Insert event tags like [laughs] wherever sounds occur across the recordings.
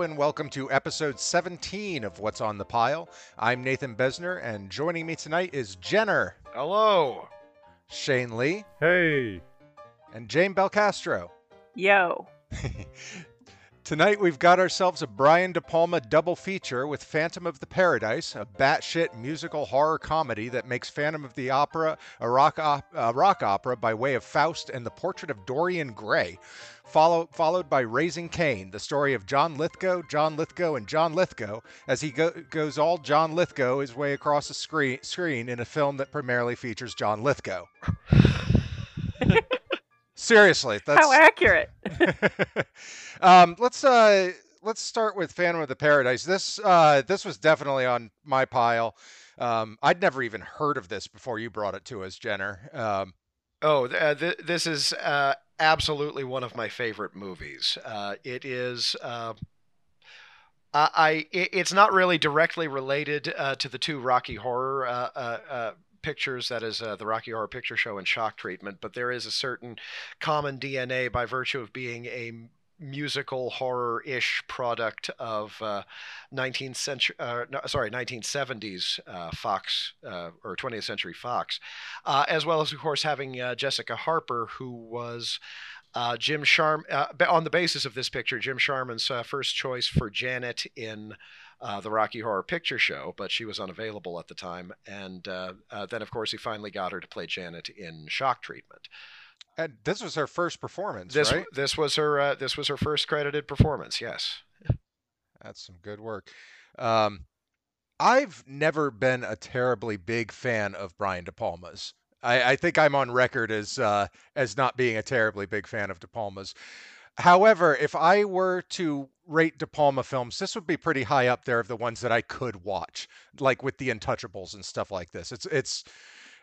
Hello and welcome to episode 17 of What's on the Pile. I'm Nathan Besner, and joining me tonight is Jenner, Hello. Shane Lee, Hey. and Jane Belcastro. Yo. [laughs] Tonight we've got ourselves a Brian De Palma double feature with Phantom of the Paradise, a batshit musical horror comedy that makes Phantom of the Opera a rock, op- a rock opera by way of Faust and the Portrait of Dorian Gray, follow- followed by Raising Cain, the story of John Lithgow, John Lithgow, and John Lithgow as he go- goes all John Lithgow his way across the screen, screen in a film that primarily features John Lithgow. [laughs] Seriously, that's How accurate. [laughs] um, let's uh, let's start with Phantom of the Paradise. This uh, this was definitely on my pile. Um, I'd never even heard of this before you brought it to us, Jenner. Um, Oh, uh, th- this is uh, absolutely one of my favorite movies. Uh, it is. Uh, I, I it's not really directly related uh, to the two Rocky Horror uh, uh, uh, pictures, that is uh, the Rocky Horror Picture Show and Shock Treatment, but there is a certain common DNA by virtue of being a musical horror-ish product of uh, 19th century, uh, no, sorry, 1970s uh, Fox uh, or 20th century Fox, uh, as well as of course having uh, Jessica Harper, who was Jim Sharm on the basis of this picture, Jim Sharman's first choice for Janet in. Uh, the Rocky Horror Picture Show, but she was unavailable at the time. And uh, uh, then, of course, he finally got her to play Janet in Shock Treatment. and this was her first performance, This right? this was her uh, this was her first credited performance. Yes. That's some good work. Um, I've never been a terribly big fan of Brian De Palma's. I, I think I'm on record as uh, as not being a terribly big fan of De Palma's. However, if I were to rate De Palma films, this would be pretty high up there of the ones that I could watch, like with the Untouchables and stuff like this. It's it's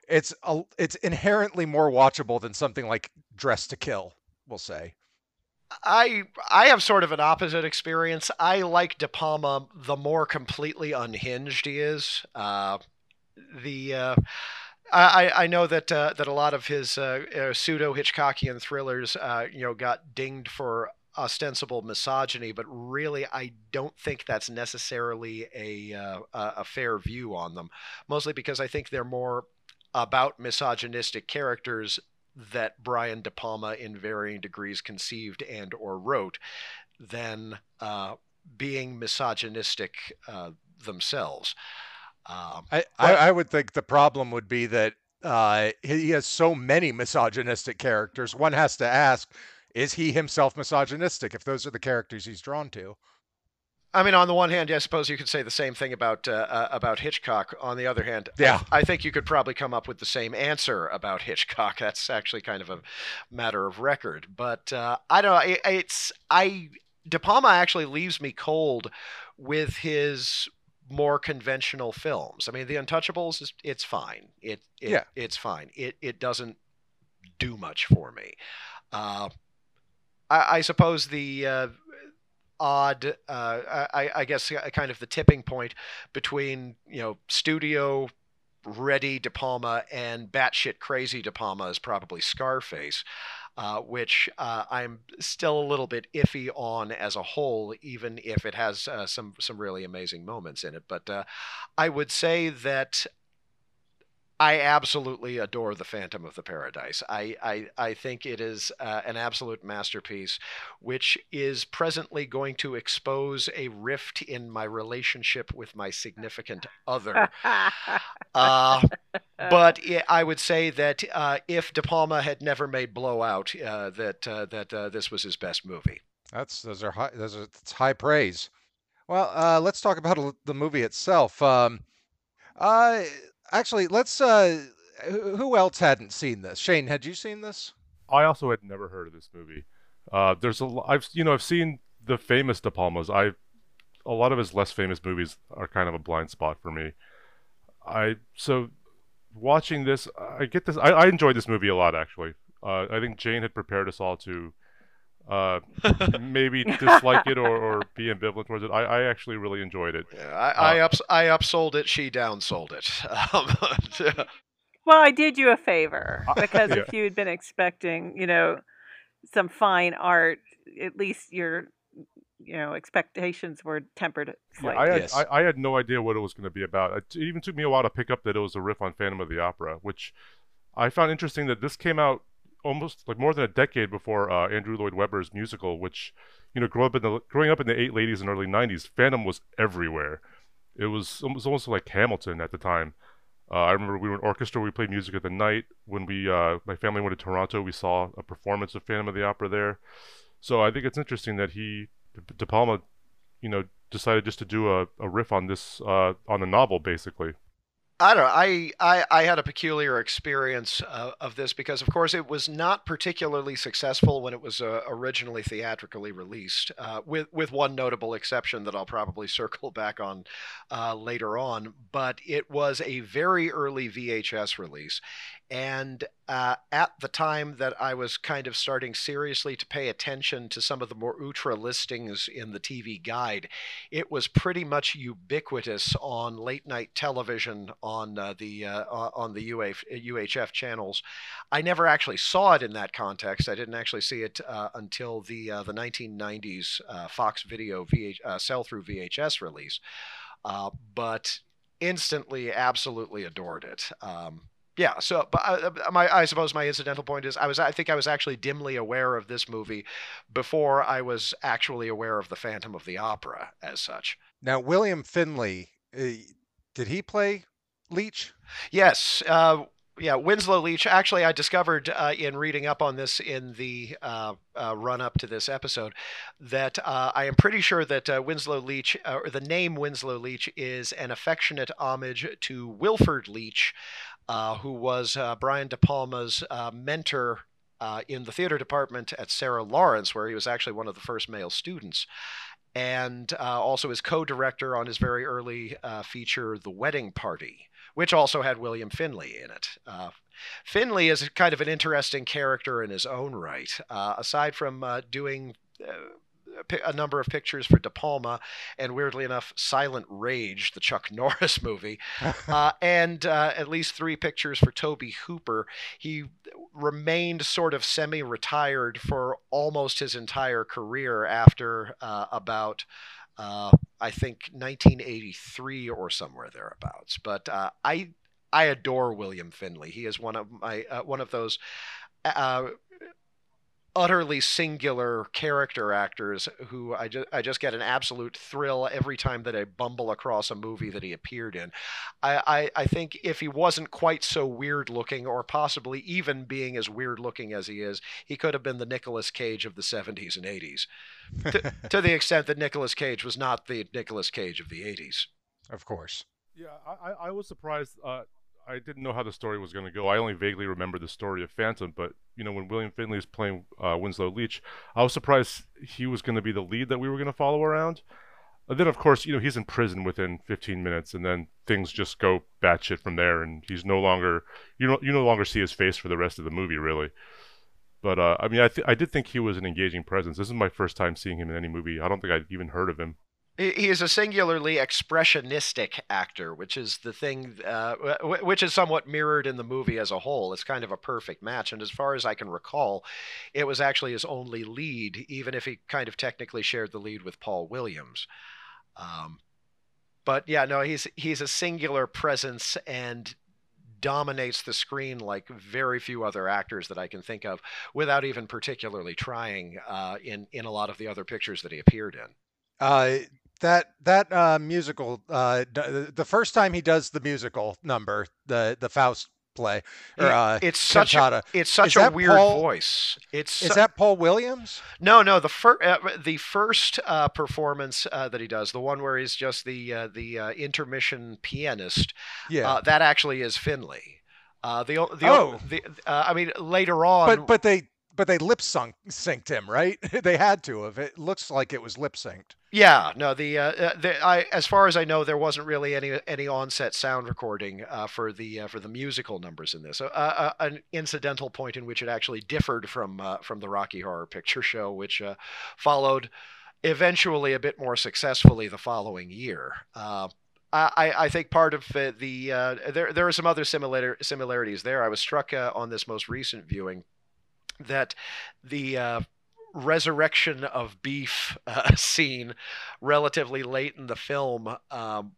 it's a, it's inherently more watchable than something like Dress to Kill, we'll say. I I have sort of an opposite experience. I like De Palma the more completely unhinged he is. Uh, the uh, I I know that uh, that a lot of his uh, uh, pseudo Hitchcockian thrillers, uh, you know, got dinged for ostensible misogyny, but really I don't think that's necessarily a uh, a fair view on them. Mostly because I think they're more about misogynistic characters that Brian De Palma in varying degrees conceived and or wrote than uh, being misogynistic uh, themselves. Um, I, I, But- I would think the problem would be that uh, he he has so many misogynistic characters. One has to ask, is he himself misogynistic if those are the characters he's drawn to? I mean, on the one hand, I suppose you could say the same thing about uh, uh, about Hitchcock. On the other hand, I- Yeah. I, think you could probably come up with the same answer about Hitchcock. [laughs] That's actually kind of a matter of record. But uh, I don't know. It, it's I De Palma actually leaves me cold with his more conventional films. I mean, The Untouchables is it's fine. It, it Yeah. it's fine. It it doesn't do much for me. Uh, I, I suppose the uh, odd, uh, I, I guess, uh, kind of the tipping point between you know studio ready De Palma and batshit crazy De Palma is probably Scarface. Uh, which uh, I'm still a little bit iffy on as a whole, even if it has uh, some some really amazing moments in it. But uh, I would say that I absolutely adore the Phantom of the Paradise. I I, I think it is uh, an absolute masterpiece, which is presently going to expose a rift in my relationship with my significant other. [laughs] Uh, but i I would say that uh, if De Palma had never made Blowout, uh, that uh, that uh, this was his best movie. That's those are high, those are that's high praise. Well, uh, let's talk about the movie itself. Um, uh, actually, let's. Uh, who else hadn't seen this? Shane, had you seen this? I also had never heard of this movie. Uh, there's a I've you know I've seen the famous De Palmas. I a lot of his less famous movies are kind of a blind spot for me. I so watching this, I get this. I, I enjoyed this movie a lot actually. Uh, I think Jane had prepared us all to uh, [laughs] maybe dislike it or, or be ambivalent towards it. I, I actually really enjoyed it. Yeah, I, I ups I upsold it. She downsold it. [laughs] Um, [laughs] well, I did you a favor Uh, because yeah. if you had been expecting, you know, some fine art, at least you're you know expectations were tempered Yeah. I had Yes. I, I had no idea what it was going to be about. It even took me a while to pick up that it was a riff on Phantom of the Opera, which I found interesting that this came out almost like more than a decade before uh, Andrew Lloyd Webber's musical, which you know, growing up in the growing up in the eight ladies and early '90s, Phantom was everywhere. It was was almost like Hamilton at the time. Uh, I remember we were in orchestra. We played music at the night. When we, uh, my family went to Toronto, we saw a performance of Phantom of the Opera there. So I think it's interesting that he, De Palma, you know, decided just to do a, a riff on this, uh, on the novel, basically. I don't know. I, I, I had a peculiar experience uh, of this because, of course, it was not particularly successful when it was uh, originally theatrically released, uh, with with one notable exception that I'll probably [laughs] circle back on uh, later on. But it was a very early VHS release, and uh, at the time that I was kind of starting seriously to pay attention to some of the more ultra listings in the TV guide, it was pretty much ubiquitous on late night television on uh, the uh, on the UH, UHF channels. I never actually saw it in that context. I didn't actually see it uh, until the uh, the 1990s uh, Fox Video VH, uh, sell through VHS release, uh, but instantly, absolutely adored it. Um, yeah, so but uh, my I suppose my incidental point is I was I think I was actually dimly aware of this movie before I was actually aware of the Phantom of the Opera as such. Now, William Finley, uh, did he play Leach? Yes, uh, yeah, Winslow Leach. Actually, I discovered uh, in reading up on this in the uh, uh, run up to this episode that uh, I am pretty sure that uh, Winslow Leach, uh, or the name Winslow Leach, is an affectionate homage to Wilford Leach, uh, who was uh, Brian De Palma's uh, mentor. Uh, in the theater department at Sarah Lawrence, where he was actually one of the first male students, and uh, also his co-director on his very early uh, feature, The Wedding Party, which also had William Finley in it. Uh, Finley is kind of an interesting character in his own right. Uh, aside from uh, doing uh, a number of pictures for De Palma, and weirdly enough, Silent Rage, the Chuck [laughs] Norris movie, [laughs] uh, and uh, at least three pictures for Tobe Hooper. He remained sort of semi retired for almost his entire career after uh, about. Uh, I think 1983 or somewhere thereabouts. But uh, I I adore William Finley. He is one of my uh, one of those uh, utterly singular character actors who I just I just get an absolute thrill every time that I bumble across a movie that he appeared in. I, I, I think if he wasn't quite so weird looking, or possibly even being as weird looking as he is, he could have been the Nicolas Cage of the 70s and 80s. [laughs] to, to the extent that Nicolas Cage was not the Nicolas Cage of the 80s. Of course. Yeah, I, I- I was surprised. Uh, I didn't know how the story was going to go. I only vaguely remember the story of Phantom, but you know when William Finley is playing uh, Winslow Leach, I was surprised he was going to be the lead that we were going to follow around. And then of course you know he's in prison within 15 minutes, and then things just go batshit from there, and he's no longer you know you no longer see his face for the rest of the movie really. But uh, I mean, I th- I did think he was an engaging presence. This is my first time seeing him in any movie. I don't think I'd even heard of him. He is a singularly expressionistic actor, which is the thing, uh, wh- which is somewhat mirrored in the movie as a whole. It's kind of a perfect match. And as far as I can recall, it was actually his only lead, even if he kind of technically shared the lead with Paul Williams. Um, but yeah, no, he's he's a singular presence and dominates the screen like very few other actors that I can think of, without even particularly trying uh, in in a lot of the other pictures that he appeared in. Uh, that that uh, musical, uh, the first time he does the musical number, the the Faust play, or uh, it's such a, it's such Is a weird Paul- voice. It's is su- that Paul Williams? no, no. The first uh, the first uh, performance uh, that he does, the one where he's just the uh, the uh, intermission pianist, Yeah, uh, that actually is Finley. Uh, the the, Oh. the uh, I mean later on, but but they but they lip sunk synced him, right? [laughs] they had to. It looks like it was lip synced. Yeah, no. The, uh, uh, the I, as far as I know, there wasn't really any any onset sound recording uh, for the uh, for the musical numbers in this. Uh, uh, an incidental point in which it actually differed from uh, from the Rocky Horror Picture Show, which followed eventually a bit more successfully the following year. I, I think part of the there there are some other similar similarities there. I was struck on this most recent viewing that the uh, resurrection of beef uh, [laughs] scene relatively late in the film um,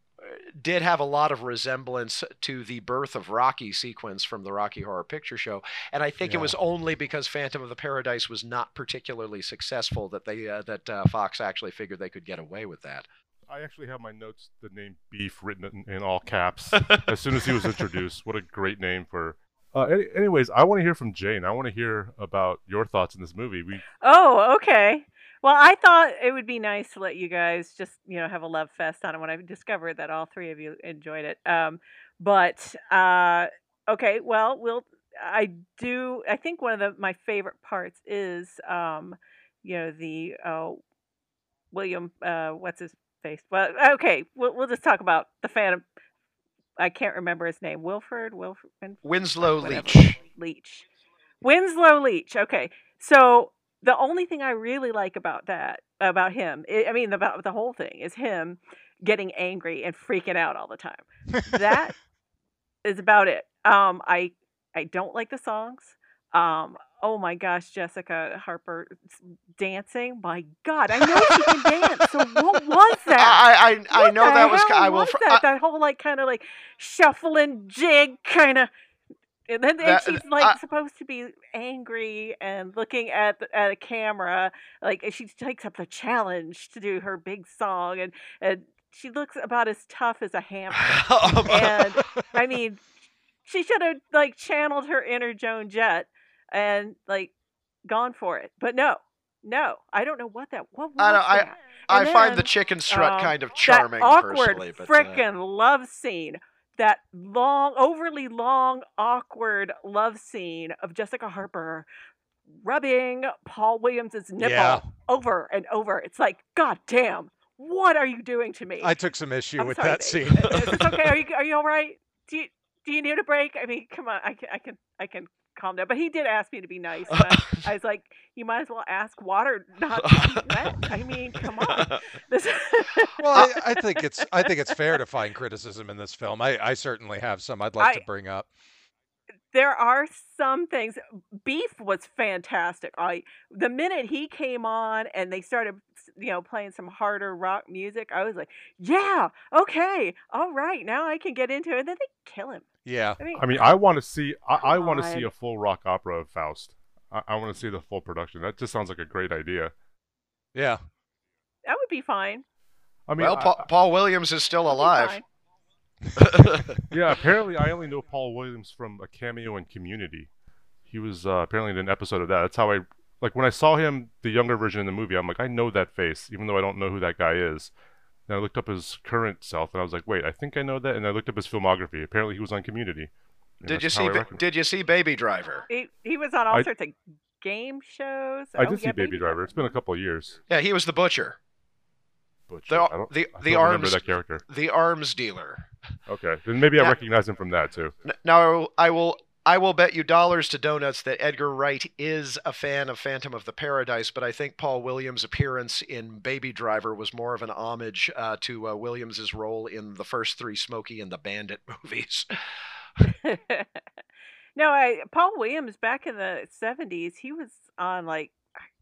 did have a lot of resemblance to the birth of Rocky sequence from the Rocky Horror Picture Show, and I think Yeah. it was only because Phantom of the Paradise was not particularly successful that they uh, that uh, Fox actually figured they could get away with that. I actually have my notes the name Beef written in, in all caps [laughs] as soon as he was introduced. What a great name for. Uh, any, anyways, I want to hear from Jane. I want to hear about your thoughts in this movie. We Oh, okay. Well, I thought it would be nice to let you guys just, you know, have a love fest on it when I discovered that all three of you enjoyed it. Um, but uh, okay, well, we'll. I do. I think one of the my favorite parts is, um, you know, the uh, William. Uh, what's his face? Well, okay, we'll we'll just talk about the Phantom. I can't remember his name. Wilford. Wilford. Winslow Whatever. Leach. Leach. Winslow Leach. Okay. So the only thing I really like about that, about him, I I mean, about the whole thing, is him getting angry and freaking out all the time. That [laughs] is about it. Um, I I don't like the songs. Um, oh my gosh, Jessica Harper dancing. My God, I know she can dance. So what was [laughs] that? I I, I know that was. I will. was that, I- that whole like kind of like shuffling jig kind of. And then and she's uh, like I- supposed to be angry and looking at at a camera, like she takes up the challenge to do her big song, and and she looks about as tough as a [laughs] hamster. Um, and I [laughs] mean, she should have like channeled her inner Joan Jett and like gone for it, but no, no, I don't know what that. What was I don't- I- that? I And find the chicken strut um, kind of charming that awkward personally, but uh, frickin' love scene. That long, overly long, awkward love scene of Jessica Harper rubbing Paul Williams's nipple Yeah. over and over. It's like, God damn, what are you doing to me? I took some issue I'm with sorry, that babe. scene. Is this okay? Are you are you all right? Do you do you need a break? I mean, come on, I can I can I can calm down. But he did ask me to be nice. [laughs] I, I was like, you might as well ask water not to be wet. I mean, come on. [laughs] This [laughs] well, I, I think it's I think it's fair to find criticism in this film. I, I certainly have some I'd like to bring up. there are some things. Beef was fantastic. I the minute he came on and they started, you know, playing some harder rock music, I was like, yeah, okay, all right, now I can get into it. And then they kill him. Yeah. I mean, I mean, I want to see. I, I want to see a full rock opera of Faust. I, I want to see the full production. That just sounds like a great idea. Yeah. that would be fine. I mean, well, I- Paul, Paul Williams is still alive. [laughs] yeah. Apparently, I only know Paul Williams from a cameo in Community. He was uh, apparently in an episode of that. That's how I like when I saw him, the younger version in the movie. I'm like, I know that face, even though I don't know who that guy is. And I looked up his current self, and I was like, wait, I think I know that. And I looked up his filmography. Apparently, he was on Community. And Did you see? Ba- Did you see Baby Driver? He he was on all I- sorts of game shows. I Oh, did see yeah, Baby Driver. It's been a couple of years. Yeah, he was the butcher, Butcher. The- I don't, the- I the don't remember arms- that character. the arms dealer. Okay, then maybe I recognize him from that too. Now I will I will bet you dollars to donuts that Edgar Wright is a fan of Phantom of the Paradise, but I think Paul Williams' appearance in Baby Driver was more of an homage uh, to uh, Williams' role in the first three Smokey and the Bandit [laughs] movies. [laughs] no, I Paul Williams back in the seventies, he was on like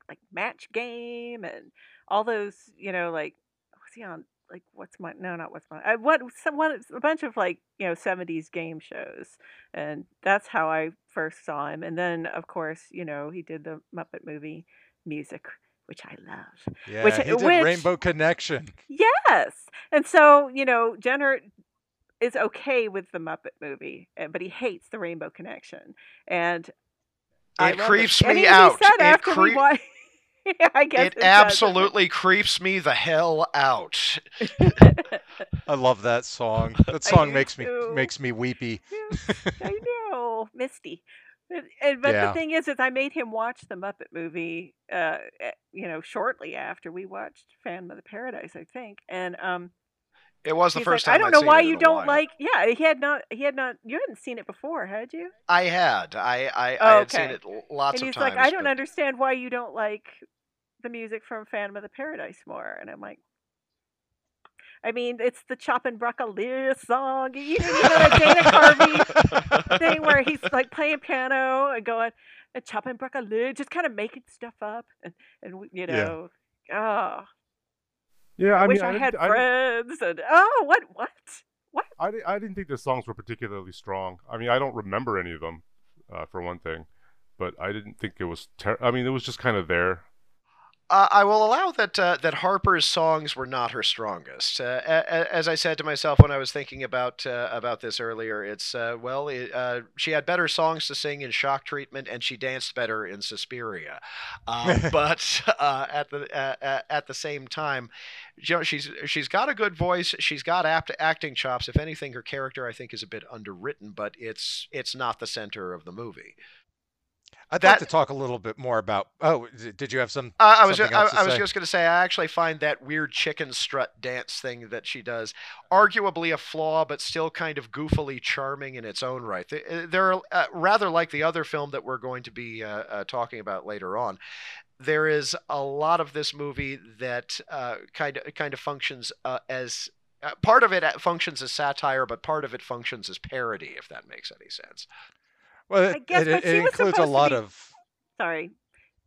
like Match Game and all those, you know, like was he on like what's my no not what's my uh, what some one a bunch of like you know seventies game shows, and that's how I first saw him. And then of course you know he did the Muppet movie music, which I love. Yeah. Which- he did which- Rainbow Connection. [laughs] Yes. And so, you know, Jenner is okay with the Muppet movie, uh, but he hates the Rainbow Connection. And It love creeps And me he- he out. said It after we cre- wa- [laughs] Yeah, [laughs] I guess It does. absolutely creeps me the hell out. [laughs] I love that song. That song do makes me makes me weepy. [laughs] I know, Misty. But, and, but Yeah. the thing is, is I made him watch the Muppet movie, uh, eh, you know, shortly after we watched Phantom of the Paradise, I think, and um, It was the he's first like, time I don't I'd know seen why you don't while. like. Yeah, he had not. He had not. You hadn't seen it before, had you? I had. I I, Oh, I had seen it lots and of times. And he's like, I don't but- understand why you don't like the music from Phantom of the Paradise more. And I'm like, I mean, it's the Choppin' Broccoli song. You know, you know the Dana Carvey thing where he's like playing piano and going, and chopping broccoli, just kind of making stuff up, and and w- you Yeah. know, oh, Yeah, I, I wish mean, I, I, had friends, and oh, what, what, what? I, I didn't think the songs were particularly strong. I mean, I don't remember any of them, uh, for one thing, but I didn't think it was. Ter- I mean, it was just kind of there. Uh, I will allow that uh, that Harper's songs were not her strongest. Uh, a- as I said to myself when I was thinking about uh, about this earlier, it's uh, well, it, uh, she had better songs to sing in Shock Treatment, and she danced better in Suspiria. [laughs] But uh, at the at the same time, you know, she's she's got a good voice. She's got apt acting chops. If anything, her character I think is a bit underwritten, but it's it's not the center of the movie. I'd That- like to talk a little bit more about. Oh, did you have some? Uh, I was something I, I was just going to say I actually find that weird chicken strut dance thing that she does arguably a flaw, but still kind of goofily charming in its own right. Uh, They're uh, rather like the other film that we're going to be uh, uh, talking about later on. There is a lot of this movie that uh, kind of kind of functions uh, as uh, part of it functions as satire, but part of it functions as parody, if that makes any sense. Well, I it, guess, it, but it she was includes a supposed to lot be- of. Sorry,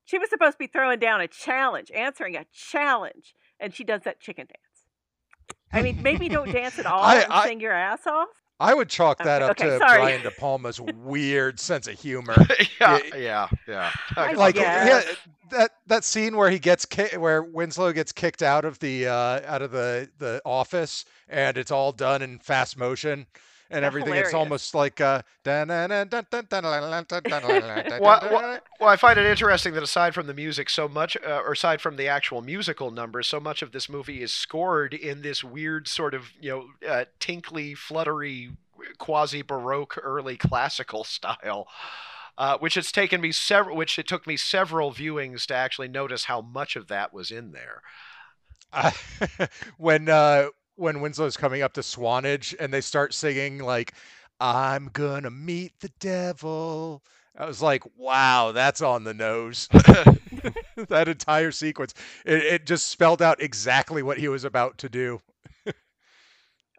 she was supposed to be throwing down a challenge, answering a challenge, and she does that chicken dance. I mean, maybe don't dance at [laughs] all I- and I- sing your ass off. I would chalk that Okay, up okay, to sorry. Brian De Palma's weird sense of humor. [laughs] yeah, Yeah, yeah, yeah. I like guess. yeah, that that scene where he gets ki- where Winslow gets kicked out of the uh, out of the the office and it's all done in fast motion and everything. It's almost like uh, what- Well, I find it interesting that aside from the music, so much, uh, or aside from the actual musical numbers, so much of this movie is scored in this weird sort of, you know, uh, tinkly, fluttery, quasi baroque, early classical style. Uh, which it's taken me several, which it took me several viewings to actually notice how much of that was in there. I- when uh, when Winslow's coming up to Swanage and they start singing like "I'm gonna meet the devil," I was like, "Wow, that's on the nose." [laughs] that entire sequence, it, it just spelled out exactly what he was about to do.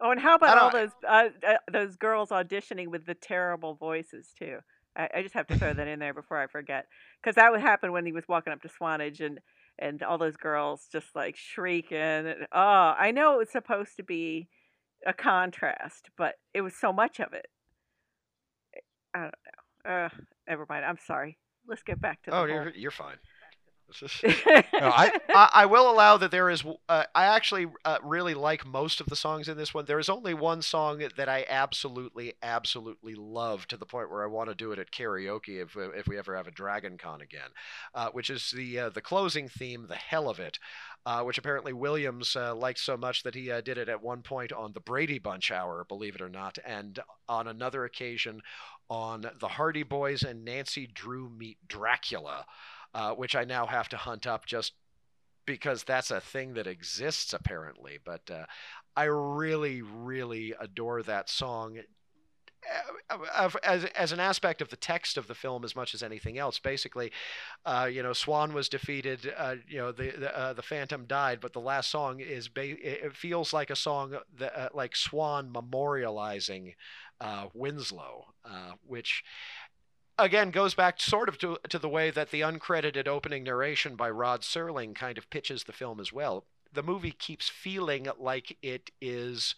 Oh, and how about all those uh, uh, those girls auditioning with the terrible voices too? I, I just have to throw that in there before I forget, because that would happen when he was walking up to Swanage and and all those girls just like shrieking. And, oh, I know it was supposed to be a contrast, but it was so much of it. I don't know. Uh, never mind. I'm sorry. Let's get back to the Oh, whole- you're, you're fine. [laughs] No, I- [laughs] I, I will allow that there is. Uh, I actually uh, really like most of the songs in this one. There is only one song that I absolutely, absolutely love to the point where I want to do it at karaoke if if we ever have a Dragon Con again, uh, which is the uh, the closing theme, "The Hell of It," uh, which apparently Williams uh, liked so much that he uh, did it at one point on the Brady Bunch Hour, believe it or not, and on another occasion on the Hardy Boys and Nancy Drew Meet Dracula. Uh, which I now have to hunt up just because that's a thing that exists apparently. But uh, I really, really adore that song. As, as an aspect of the text of the film, as much as anything else, basically, uh, you know, Swan was defeated. Uh, you know, the the, uh, the Phantom died, but the last song is ba- it feels like a song that uh, like Swan memorializing uh, Winslow, uh, which again goes back sort of to, to the way that the uncredited opening narration by Rod Serling kind of pitches the film as well. The movie keeps feeling like it is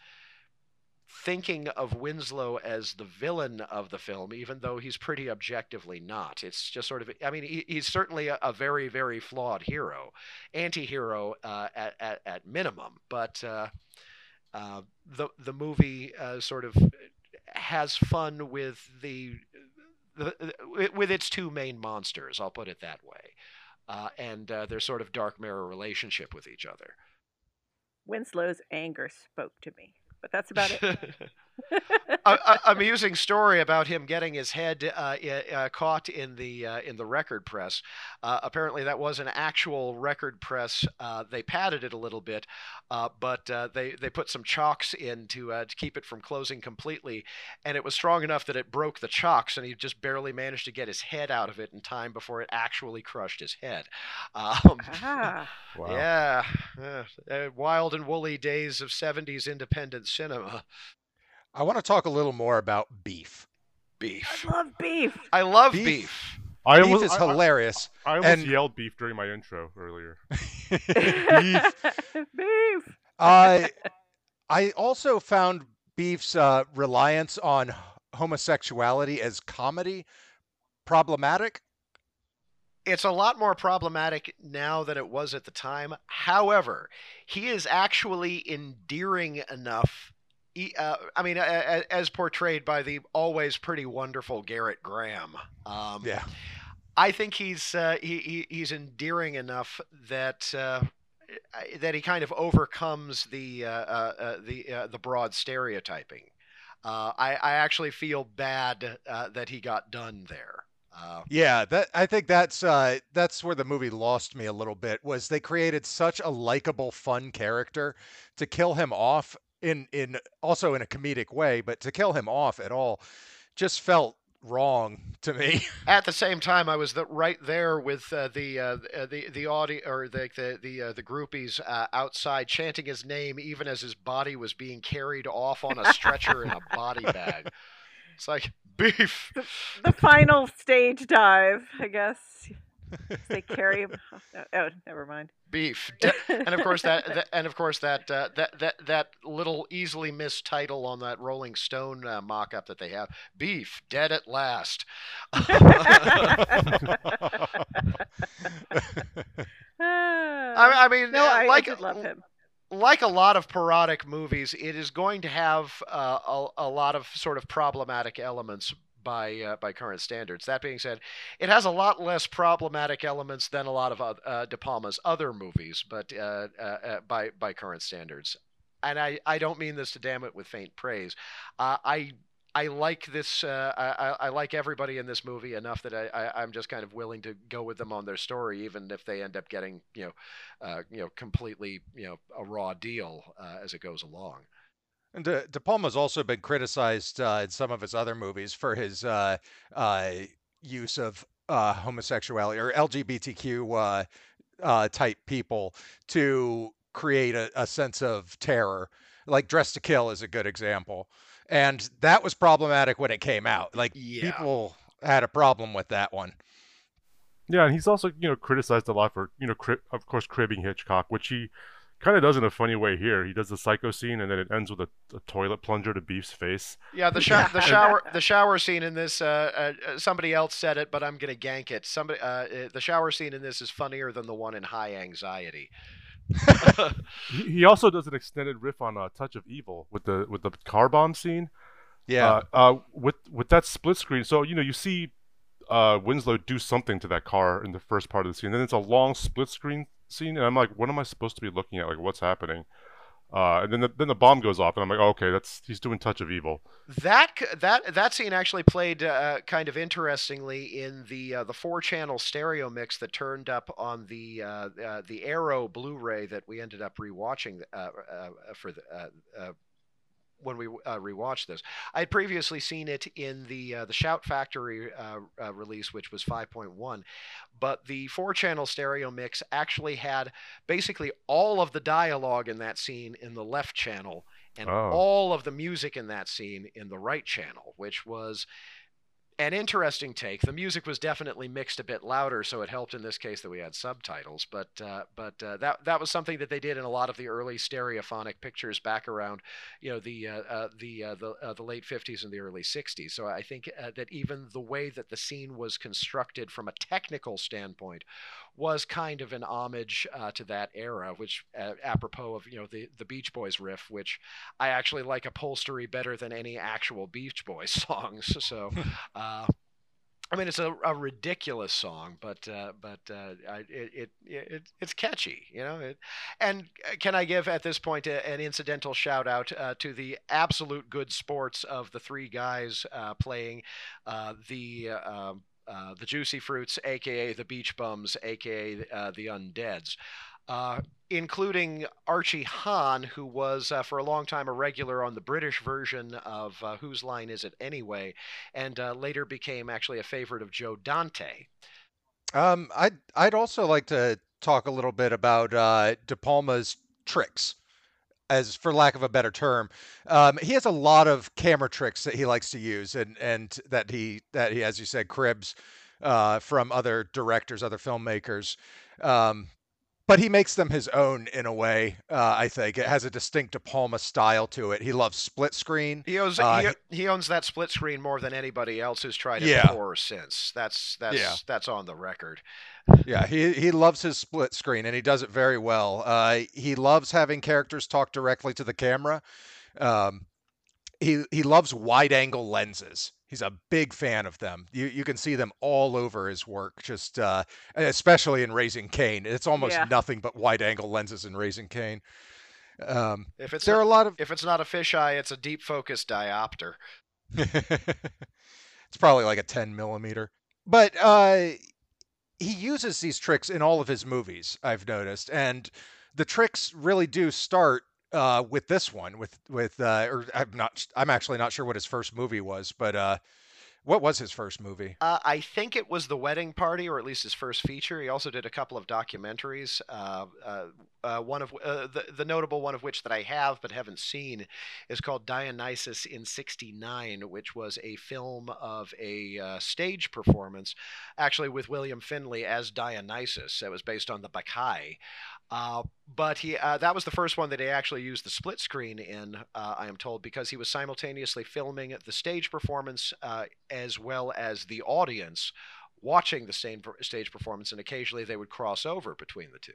thinking of Winslow as the villain of the film, even though he's pretty objectively not. It's just sort of, I mean, he, he's certainly a, a very, very flawed hero, anti hero uh, at, at, at minimum, but uh, uh, the, the movie uh, sort of has fun with the the, with its two main monsters. I'll put it that way, uh, and uh, their sort of dark mirror relationship with each other. Winslow's anger spoke to me, but that's about it. [laughs] a, a, amusing story about him getting his head uh, uh, caught in the uh, in the record press. Uh, apparently, that was an actual record press. Uh, they padded it a little bit, uh, but uh, they they put some chocks in to uh, to keep it from closing completely, and it was strong enough that it broke the chocks, and he just barely managed to get his head out of it in time before it actually crushed his head. [laughs] Um, ah, [laughs] Wow. Yeah, wild and woolly days of '70s independent cinema. I want to talk a little more about beef. Beef. I love beef. I love Beef. beef. I Beef almost, is I, I- hilarious. I almost and- yelled beef during my intro earlier. Beef. [laughs] [laughs] Beef. I I also found Beef's uh, reliance on homosexuality as comedy problematic. it's a lot more problematic now than it was at the time. However, he is actually endearing enough. Uh, I mean, as portrayed by the always pretty wonderful Gerrit Graham. Um, Yeah. I think he's uh, he, he he's endearing enough that uh, that he kind of overcomes the uh, uh, uh, the uh, the broad stereotyping. Uh, I I actually feel bad uh, that he got done there. Uh, Yeah, that I think that's uh, that's where the movie lost me a little bit. Was they created such a likable, fun character to kill him off in in also in a comedic way, but to kill him off at all just felt wrong to me. [laughs] At the same time, I was the, right there with uh, the uh, uh, the the audio or the the the, uh, the groupies uh, outside chanting his name, even as his body was being carried off on a stretcher in a body bag. [laughs] It's like beef. The final stage dive, I guess. [laughs] They carry him. Oh, oh, never mind. Beef. [laughs] And of course that, that and of course that uh, that that that little easily missed title on that Rolling Stone uh, mock-up that they have, beef dead at last. [laughs] I, I mean, no, uh, I, like I love him. like a lot of parodic movies, it is going to have uh, a, a lot of sort of problematic elements by uh, by current standards. That being said, it has a lot less problematic elements than a lot of uh, De Palma's other movies, but uh, uh, uh, by by current standards. And I, I don't mean this to damn it with faint praise. Uh, I I like this. Uh, I, I- like everybody in this movie enough that I, I'm just kind of willing to go with them on their story, even if they end up getting you know uh, you know, completely, you know, a raw deal uh, as it goes along. And De, De Palma's also been criticized uh, in some of his other movies for his uh, uh, use of uh, homosexuality or LGBTQ uh, uh, type people to create a, a sense of terror. Like Dress to Kill is a good example. And that was problematic when it came out. Like Yeah. people had a problem with that one. Yeah, and he's also you know criticized a lot for you know cri- of course cribbing Hitchcock, which he kind of does in a funny way here. He does the psycho scene, and then it ends with a, a toilet plunger to Beef's face. Yeah, the sho- the shower the shower scene in this. Uh, uh, somebody else said it, but I'm gonna gank it. Somebody uh, uh, the shower scene in this is funnier than the one in High Anxiety. [laughs] He, he also does an extended riff on uh, Touch of Evil with the with the car bomb scene. Yeah. Uh, uh, with with that split screen, so you know you see uh, Winslow do something to that car in the first part of the scene. Then it's a long split screen scene, and I'm like, what am I supposed to be looking at? Like, what's happening? Uh, and then the, then the bomb goes off, and I'm like, oh, okay, that's he's doing Touch of Evil. That that that scene actually played uh, kind of interestingly in the uh, the four channel stereo mix that turned up on the uh, uh, the Arrow Blu-ray that we ended up rewatching uh, uh, for the. When we uh, rewatched this, I had previously seen it in the uh, the Shout Factory uh, uh, release, which was 5.1, but the four-channel stereo mix actually had basically all of the dialogue in that scene in the left channel, and Oh. all of the music in that scene in the right channel, which was an interesting take. The music was definitely mixed a bit louder, so it helped in this case that we had subtitles. But uh, but uh, that that was something that they did in a lot of the early stereophonic pictures back around, you know, the uh, uh, the uh, the uh, the late 50s and the early 60s. So I think that even the way that the scene was constructed from a technical standpoint was kind of an homage uh, to that era, which uh, apropos of you know the the Beach Boys riff, which I actually like upholstery better than any actual Beach Boys [laughs] songs. So, uh, I mean, it's a, a ridiculous song, but uh, but uh, I, it, it it it's catchy, you know. It, and uh, can I give at this point a, an incidental shout out uh, to the absolute good sports of the three guys uh, playing uh, the. Uh, the Juicy Fruits, aka the Beach Bums, aka uh, the Undeads, uh, including Archie Hahn, who was uh, for a long time a regular on the British version of uh, Whose Line Is It Anyway, and uh, later became actually a favorite of Joe Dante. Um, I'd I'd also like to talk a little bit about uh, De Palma's tricks, as for lack of a better term. Um, he has a lot of camera tricks that he likes to use, and and that he that he, as you said, cribs uh, from other directors, other filmmakers. Um, but he makes them his own in a way. Uh, I think it has a distinct De Palma style to it. He loves split screen. He owns Uh, he, he owns that split screen more than anybody else who's tried it Yeah. before or since. That's that's Yeah. that's on the record. Yeah, he he loves his split screen and he does it very well. Uh, he loves having characters talk directly to the camera. Um, he he loves wide angle lenses. He's a big fan of them. You you can see them all over his work, just uh, especially in Raising Cain. It's almost Yeah. nothing but wide angle lenses in Raising Cain. Um, If it's there are not, a lot of if it's not a fisheye, it's a deep focus diopter. [laughs] it's probably like a 10 millimeter. But uh, he uses these tricks in all of his movies, I've noticed. And the tricks really do start uh, with this one, with, with uh, or I'm not, I'm actually not sure what his first movie was, but uh, what was his first movie? Uh, I think it was the wedding party, or at least his first feature. He also did a couple of documentaries. Uh, uh, uh, one of uh, the the notable one of which that I have but haven't seen is called Dionysus in '69, which was a film of a uh, stage performance, actually with William Finley as Dionysus. It was based on the Bacchae. Uh, but he uh, that was the first one that he actually used the split screen in, uh, I am told, because he was simultaneously filming the stage performance uh, as well as the audience watching the same stage performance, and occasionally they would cross over between the two.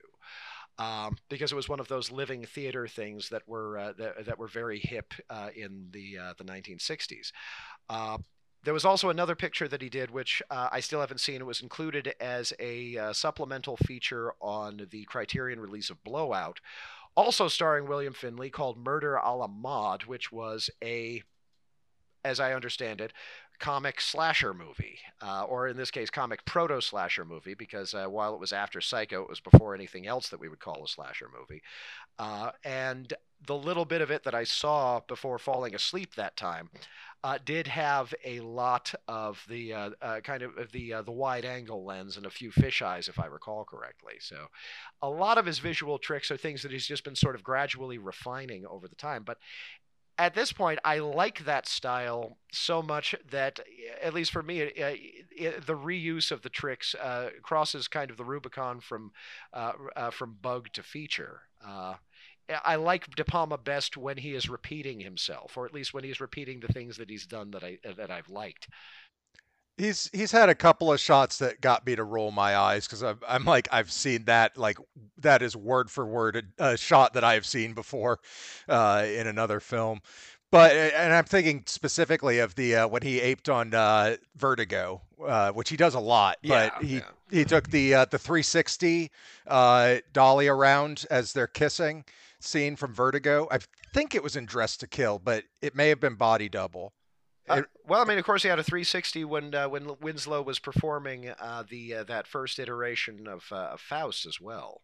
Um, because it was one of those living theater things that were uh, that, that were very hip uh, in the the 1960s. There was also another picture that he did, which uh, I still haven't seen. It was included as a uh, supplemental feature on the Criterion release of Blowout, also starring William Finley, called Murder a la Mode, which was a, as I understand it, comic slasher movie, uh, or in this case, comic proto slasher movie, because uh, while it was after Psycho, it was before anything else that we would call a slasher movie. Uh, and the little bit of it that I saw before falling asleep that time uh, did have a lot of the uh, uh, kind of the uh, the wide angle lens and a few fisheyes, if I recall correctly. So, a lot of his visual tricks are things that he's just been sort of gradually refining over the time. But at this point, I like that style so much that, at least for me, it, it, the reuse of the tricks uh, crosses kind of the Rubicon from uh, from bug to feature. I like De Palma best when he is repeating himself, or at least when he's repeating the things that he's done that I that I've liked. He's he's had a couple of shots that got me to roll my eyes because I'm, I'm like I've seen that like that is word for word a, a shot that I have seen before uh, in another film. But and I'm thinking specifically of the uh, when he aped on uh, Vertigo, uh, which he does a lot. Yeah, but he yeah. he took the uh, the 360 uh, dolly around as they're kissing scene from Vertigo. I think it was in Dress to Kill, but it may have been Body Double. Uh, well, I mean, of course, he had a 360 when uh, when Winslow was performing uh, the uh, that first iteration of, uh, of Faust as well.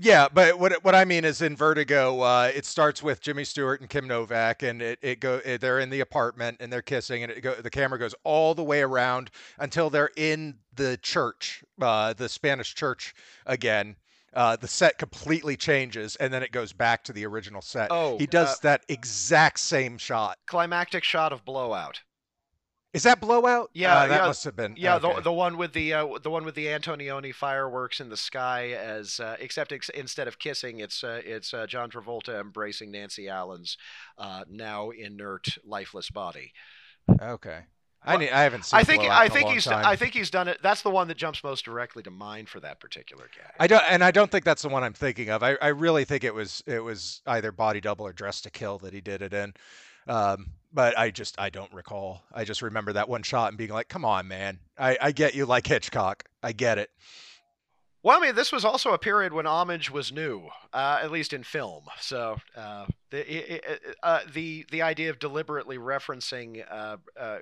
Yeah, but what what I mean is in Vertigo, uh, it starts with Jimmy Stewart and Kim Novak, and it it go it, they're in the apartment and they're kissing, and it go the camera goes all the way around until they're in the church, uh, the Spanish church again. Uh, the set completely changes, and then it goes back to the original set. Oh, he does uh, that exact same shot. Climactic shot of Blowout. Is that blowout? Yeah, Uh, that yeah, must have been. Yeah, okay. the the one with the uh, the one with the Antonioni fireworks in the sky as uh, except ex- instead of kissing, it's uh, it's uh, John Travolta embracing Nancy Allen's uh, now inert, lifeless body. okay. I need, I haven't seen. I think I think he's time. I think he's done it. That's the one that jumps most directly to mind for that particular guy. I don't, and I don't think that's the one I'm thinking of. I, I really think it was it was either Body Double or Dress to Kill that he did it in. Um, but I just I don't recall. I just remember that one shot and being like, "Come on, man! I, I get you like Hitchcock. I get it." Well, I mean, this was also a period when homage was new, uh, at least in film. So uh, the i- i- uh, the the idea of deliberately referencing uh, uh,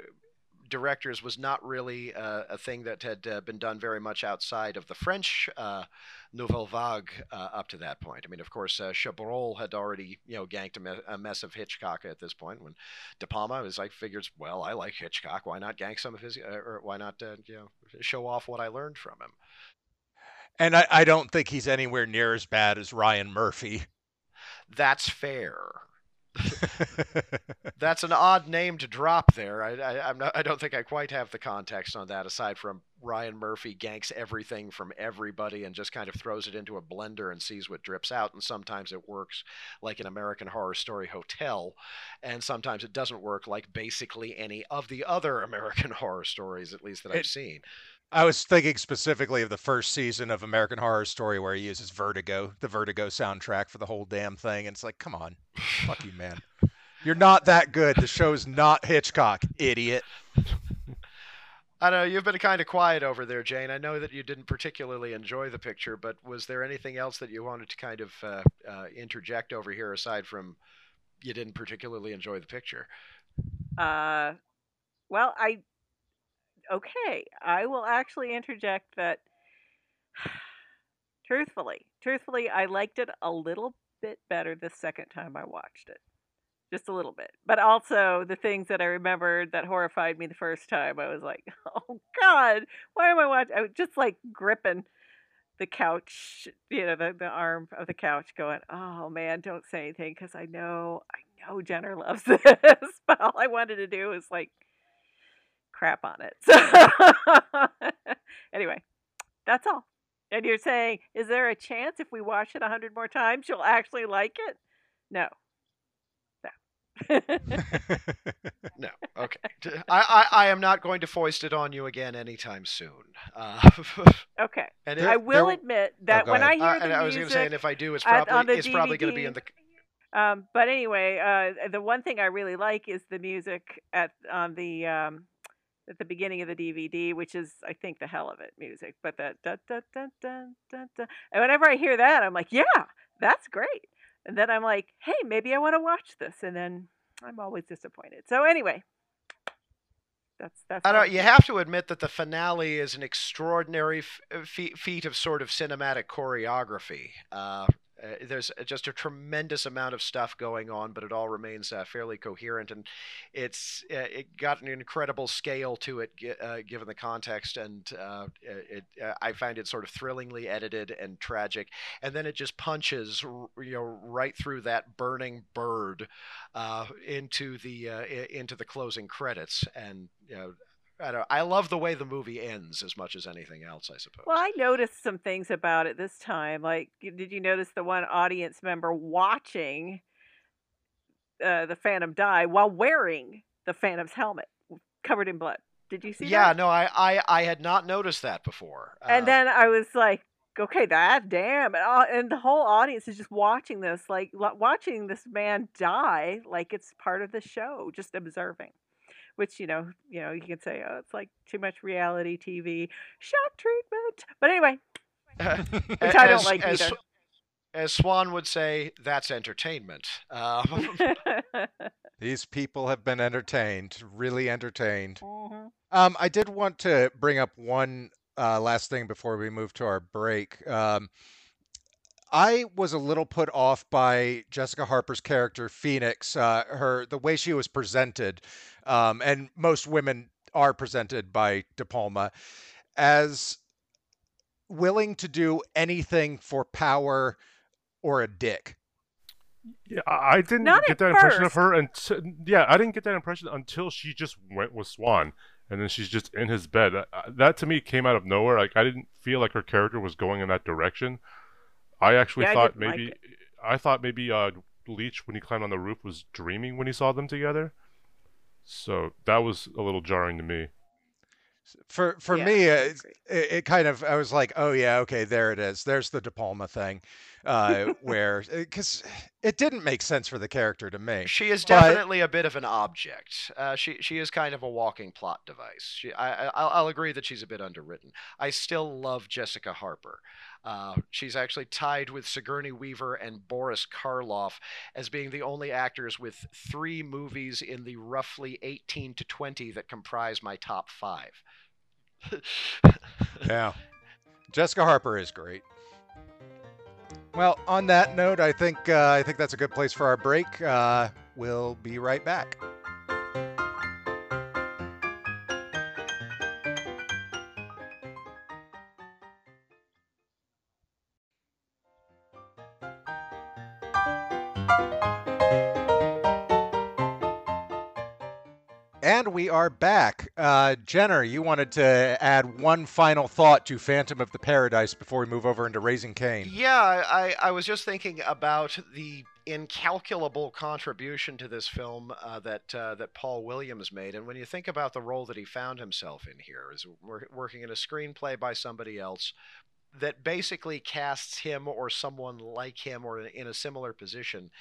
directors was not really uh, a thing that had uh, been done very much outside of the French uh, Nouvelle Vague uh, up to that point. I mean, of course, uh, Chabrol had already you know ganked a, me- a mess of Hitchcock at this point. When De Palma was like, figures, well, I like Hitchcock. Why not gank some of his, uh, or why not uh, you know show off what I learned from him? And I, I don't think he's anywhere near as bad as Ryan Murphy. That's fair. [laughs] That's an odd name to drop there. I, I, I'm not, I don't think I quite have the context on that. Aside from Ryan Murphy ganks everything from everybody and just kind of throws it into a blender and sees what drips out. And sometimes it works like an American Horror Story hotel, and sometimes it doesn't work like basically any of the other [laughs] American Horror Stories, at least that I've It- seen. I was thinking specifically of the first season of American Horror Story where he uses Vertigo, the Vertigo soundtrack for the whole damn thing. And it's like, come on, fuck you, man. You're not that good. The show's not Hitchcock, idiot. I know you've been kind of quiet over there, Jane. I know that you didn't particularly enjoy the picture, but was there anything else that you wanted to kind of uh, uh, interject over here aside from you didn't particularly enjoy the picture? Uh, well, I okay. I will actually interject that. truthfully, truthfully, I liked it a little bit better the second time I watched it, just a little bit. But also the things that I remembered that horrified me the first time, I was like, [laughs] "Oh God, why am I watching?" I was just like gripping the couch, you know, the, the arm of the couch, going, "Oh man, don't say anything," because I know, I know Jenner [laughs] loves this, but all I wanted to do was like crap on it. So [laughs] anyway, that's all. And you're saying, is there a chance if we watch it a hundred more times you'll actually like it? No. No. [laughs] No. Okay. [laughs] I am not going to foist it on you again anytime soon. Uh, okay. and There- I will there- admit that go when I hear uh, the and I was going to say, and if I do, it's probably the it's probably going to be in the Um, but anyway, uh, the one thing I really like is the music at on the um, at the beginning of the DVD, which is I think the hell of it music. But that da da da da da da, and whenever I hear that, I'm like, yeah, that's great. And then I'm like, hey, maybe I want to watch this, and then I'm always disappointed. So anyway, that's that's. I don't. You have to admit that the finale is an extraordinary f- uh, feat, feat of sort of cinematic choreography. Uh, uh, there's just a tremendous amount of stuff going on, but it all remains uh, fairly coherent, and it's uh, it got an incredible scale to it, uh, given the context, and uh, it. Uh, I find it sort of thrillingly edited and tragic, and then it just punches, you know, right through that burning bird into the into the closing credits, and you know, I don't. I love the way the movie ends as much as anything else. I suppose. Well, I noticed some things about it this time. Like, did you notice the one audience member watching uh, the Phantom die while wearing the Phantom's helmet covered in blood? Did you see yeah, that? no, I, I I had not noticed that before. And Uh, then I was like, okay, that damn, and, all, and the whole audience is just watching this, like watching this man die, like it's part of the show, just observing. Which you know, you know, you can say, oh, it's like too much reality TV, shock treatment. But anyway, which I don't as, like as, either. As Swan would say, that's entertainment. Um, [laughs] These people have been entertained, really entertained. Mhm. Um, I did want to bring up one uh, last thing before we move to our break. Um, I was a little put off by Jessica Harper's character Phoenix, uh, her the way she was presented, um, and most women are presented by De Palma as willing to do anything for power or a dick. Yeah, I I didn't Not get at that impression of first. her until yeah, I didn't get that impression until she just went with Swan, and then she's just in his bed. Uh, uh, That to me came out of nowhere. Like I didn't feel like her character was going in that direction. I actually Yeah, thought didn't like maybe. I thought maybe uh, Leach when he climbed on the roof was dreaming when he saw them together. So that was a little jarring to me. For for Yeah, me, I uh, it's- agree. it, it kind of I was like, oh yeah, okay, there it is. There's the De Palma thing, uh, [laughs] where because it didn't make sense for the character to me. she is But- definitely a bit of an object. Uh, she she is kind of a walking plot device. She, I, I I'll I'll agree that she's a bit underwritten. I still love Jessica Harper. Uh, she's actually tied with Sigourney Weaver and Boris Karloff as being the only actors with three movies in the roughly 18 to 20 that comprise my top five. [laughs] Yeah, Jessica Harper is great. Well, on that note, I think uh, I think that's a good place for our break. Uh, we'll be right back. Are back. Uh, Jenner, you wanted to add one final thought to Phantom of the Paradise before we move over into Raising Cain. Yeah, I, I was just thinking about the incalculable contribution to this film uh, that uh, that Paul Williams made, and when you think about the role that he found himself in here, is working in a screenplay by somebody else that basically casts him or someone like him or in a similar position,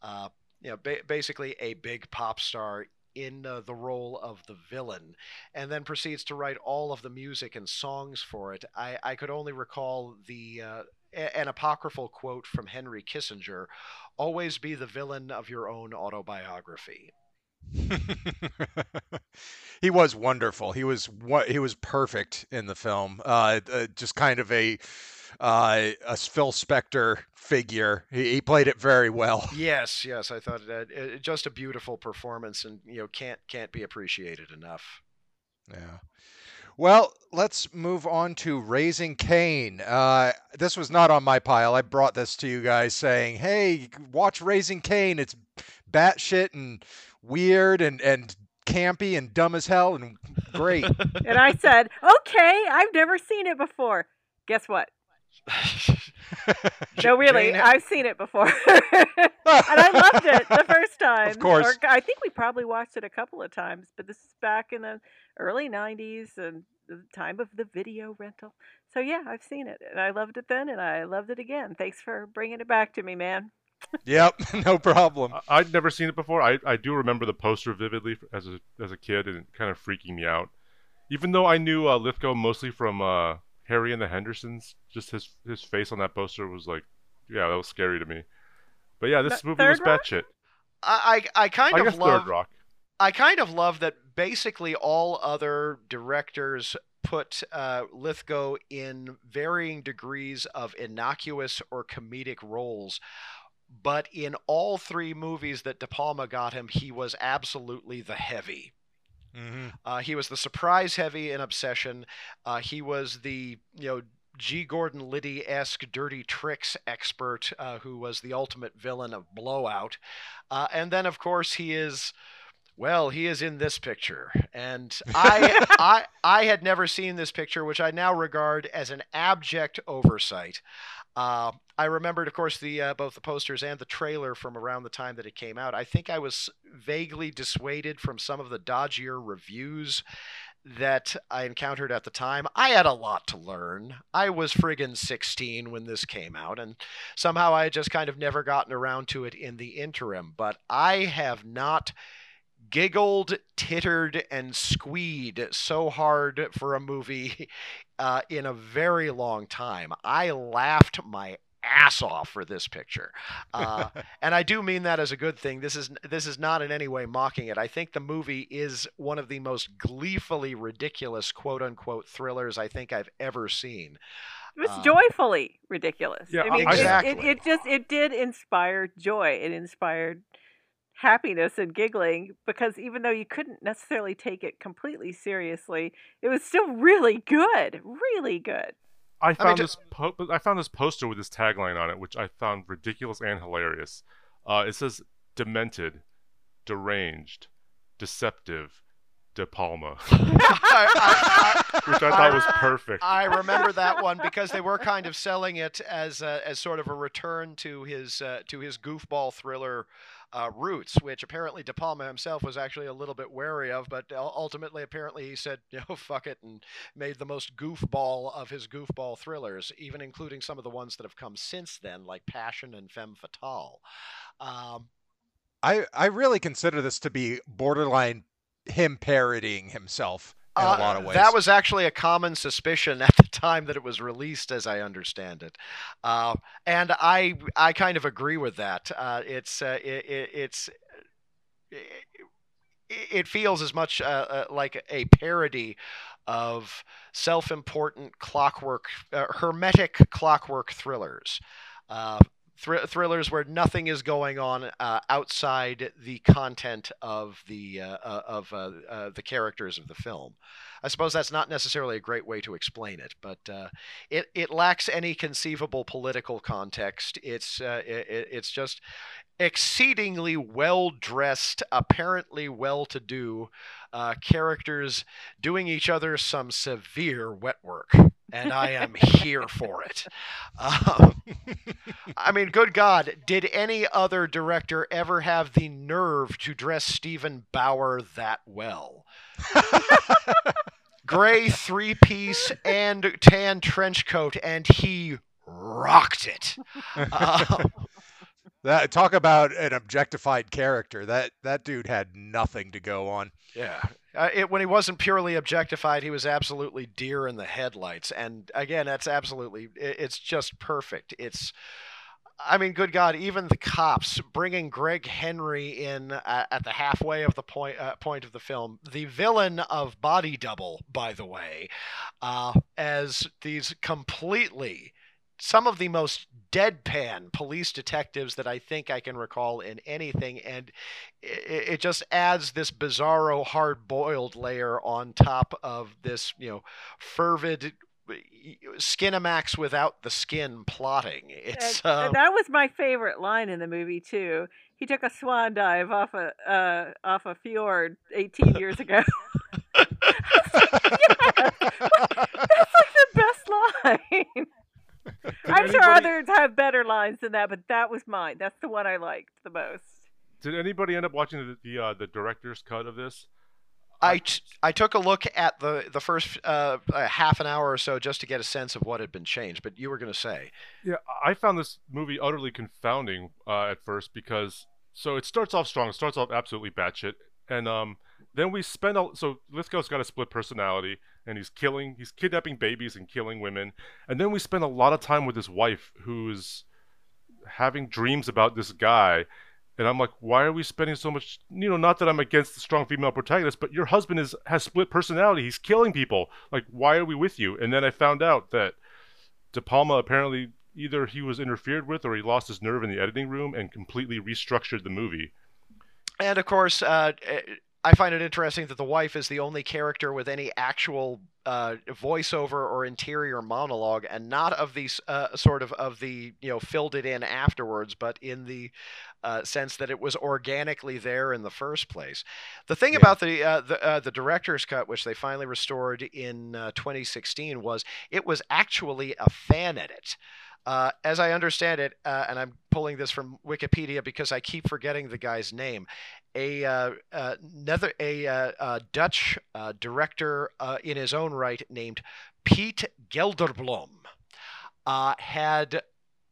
uh, you know, ba- basically a big pop star in uh, the role of the villain and then proceeds to write all of the music and songs for it. I, I could only recall the uh, an apocryphal quote from Henry Kissinger always be the villain of your own autobiography. [laughs] he was wonderful. He was what he was perfect in the film. Uh, uh, just kind of a uh, a Phil Spector figure. He, he, played it very well. [laughs] Yes, yes, I thought it, it, just a beautiful performance, and you know can't can't be appreciated enough. Yeah. Well, let's move on to Raising Cain. Uh, this was not on my pile. I brought this to you guys saying, "Hey, watch Raising Cain. It's batshit and weird and and campy and dumb as hell and great." [laughs] and I said, "Okay, I've never seen it before." Guess what? [laughs] no, really, Jane... I've seen it before, [laughs] and I loved it the first time. Of course, or, I think we probably watched it a couple of times, but this is back in the early '90s and the time of the video rental. So yeah, I've seen it, and I loved it then, and I loved it again. Thanks for bringing it back to me, man. yep, [laughs] no problem. I'd never seen it before. I, I do remember the poster vividly as a as a kid, and kind of freaking me out. Even though I knew uh, Lithgow mostly from uh, Harry and the Hendersons, just his his face on that poster was like, yeah, that was scary to me. But yeah, this movie was batshit. I, I I kind I of love. Third Rock. I kind of love that basically all other directors put uh, Lithgow in varying degrees of innocuous or comedic roles. But in all three movies that De Palma got him, he was absolutely the heavy. Mm-hmm. Uh, he was the surprise heavy in Obsession. Uh, he was the you know G. Gordon Liddy esque dirty tricks expert uh, who was the ultimate villain of Blowout, uh, and then of course he is. Well, he is in this picture, and I, [laughs] I, I had never seen this picture, which I now regard as an abject oversight. Uh, I remembered, of course, the uh, both the posters and the trailer from around the time that it came out. I think I was vaguely dissuaded from some of the dodgier reviews that I encountered at the time. I had a lot to learn. I was friggin' 16 when this came out, and somehow I had just kind of never gotten around to it in the interim. But I have not giggled, tittered, and squeed so hard for a movie [laughs] uh, in a very long time. I laughed my ass off for this picture, uh, [laughs] and I do mean that as a good thing. This is this is not in any way mocking it. I think the movie is one of the most gleefully ridiculous quote unquote thrillers I think I've ever seen. It was um, joyfully ridiculous. Yeah, I mean, exactly. It, it, it, just it did inspire joy. It inspired happiness and giggling because even though you couldn't necessarily take it completely seriously, it was still really good, really good. I found I mean, this po- I found this poster with this tagline on it, which I found ridiculous and hilarious. Uh, it says "demented, deranged, deceptive, De Palma," [laughs] which I thought was perfect. I remember that one because they were kind of selling it as a, as sort of a return to his uh, to his goofball thriller uh, roots, which apparently De Palma himself was actually a little bit wary of, but ultimately, apparently, he said, [laughs] you know, fuck it, and made the most goofball of his goofball thrillers, even including some of the ones that have come since then, like Passion and Femme Fatale. Um, I I really consider this to be borderline him parodying himself in uh, a lot of ways. That was actually a common suspicion [laughs] at the time that it was released, as I understand it, uh, and I I kind of agree with that. Uh, it's uh, it, it, it's it feels as much uh, uh, like a parody of self-important clockwork, hermetic clockwork thrillers. Thr- thrillers where nothing is going on uh, outside the content of the uh, uh, of uh, uh, the characters of the film. I suppose that's not necessarily a great way to explain it, but it it lacks any conceivable political context. It's it, it's just exceedingly well dressed, apparently well to do characters doing each other some severe wet work. And I am here for it. Um, I mean, good God, did any other director ever have the nerve to dress Steven Bauer that well? [laughs] Gray three piece and tan trench coat, and he rocked it. Um, That talk about an objectified character. That that dude had nothing to go on. Yeah. Uh, it, when he wasn't purely objectified, he was absolutely deer in the headlights. And again, that's absolutely, it, it's just perfect. It's, I mean, good God, even the cops bringing Greg Henry in uh, at the halfway of the point uh, point of the film, the villain of Body Double, by the way, uh, as these completely some of the most deadpan police detectives that I think I can recall in anything, and it, it just adds this bizarro hard-boiled layer on top of this, you know, fervid Skinamax without the skin plotting. It's And- and um, that was my favorite line in the movie too. He took a swan dive off a uh, off a fjord 18 [laughs] years ago. [laughs] [laughs] That's like the best line. I'm sure anybody- others have better lines than that, but that was mine. That's the one I liked the most. Did anybody end up watching the the, uh, the director's cut of this? I, t- I took a look at the the first uh, uh, half an hour or so just to get a sense of what had been changed. But you were going to say, Yeah, I found this movie utterly confounding uh, at first because so it starts off strong. It starts off absolutely batshit, and um, then we spend a, so Lithgow's got a split personality, and he's killing, he's kidnapping babies and killing women, and then we spend a lot of time with his wife who's having dreams about this guy. And I'm like, why are we spending so much? You know, not that I'm against the strong female protagonist, but your husband is has split personality. He's killing people. Like, why are we with you? And then I found out that De Palma apparently either he was interfered with or he lost his nerve in the editing room and completely restructured the movie. and of course, uh, I find it interesting that the wife is the only character with any actual uh, voiceover or interior monologue, and not of these uh, sort of of the you know filled it in afterwards, but in the uh, sense that it was organically there in the first place. The thing Yeah. about the uh, the uh, the director's cut, which they finally restored in uh, 2016, was it was actually a fan edit. Uh, as I understand it, uh, and I'm pulling this from Wikipedia because I keep forgetting the guy's name, a uh, uh, a uh, uh, Dutch director in his own right named Piet Gelderblom had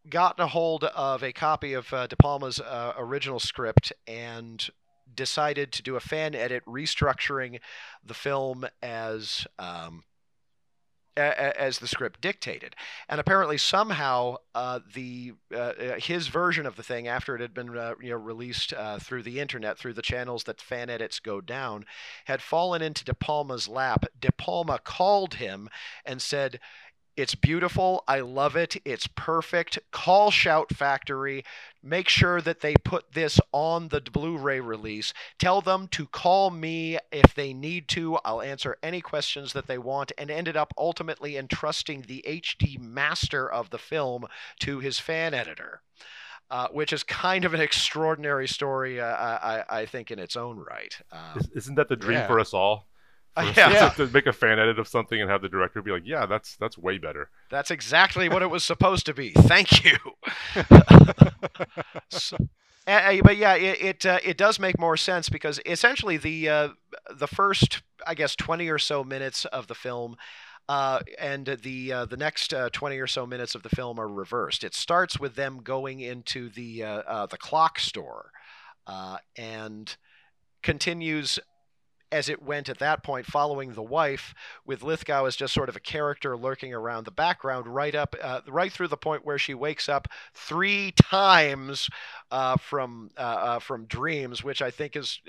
gotten a hold of a copy of De Palma's original script and decided to do a fan edit restructuring the film as um, as the script dictated. And apparently, somehow, uh, the uh, uh, his version of the thing, after it had been uh, you know released uh, through the internet, through the channels that fan edits go down, had fallen into De Palma's lap. De Palma called him and said. It's beautiful. I love it. It's perfect. Call Shout Factory. Make sure that they put this on the Blu ray release. Tell them to call me if they need to. I'll answer any questions that they want, and ended up ultimately entrusting the HD master of the film to his fan editor. Uh, which is kind of an extraordinary story, uh, I, I I think, in its own right. Um, Is, isn't that the dream yeah. for us all? For Uh, us yeah. to- [laughs] To make a fan edit of something and have the director be like, "Yeah, that's that's way better." That's exactly what it was supposed to be. [laughs] Thank you. [laughs] So- uh, but yeah, it it, uh, it does make more sense because essentially the uh, the first I guess twenty or so minutes of the film. Uh, and the uh, the next uh, 20 or so minutes of the film are reversed. It starts with them going into the uh, uh, the clock store, uh, and continues as it went at that point, following the wife, with Lithgow as just sort of a character lurking around the background, right up, uh, right through the point where she wakes up three times uh, from uh, uh, from dreams, which I think is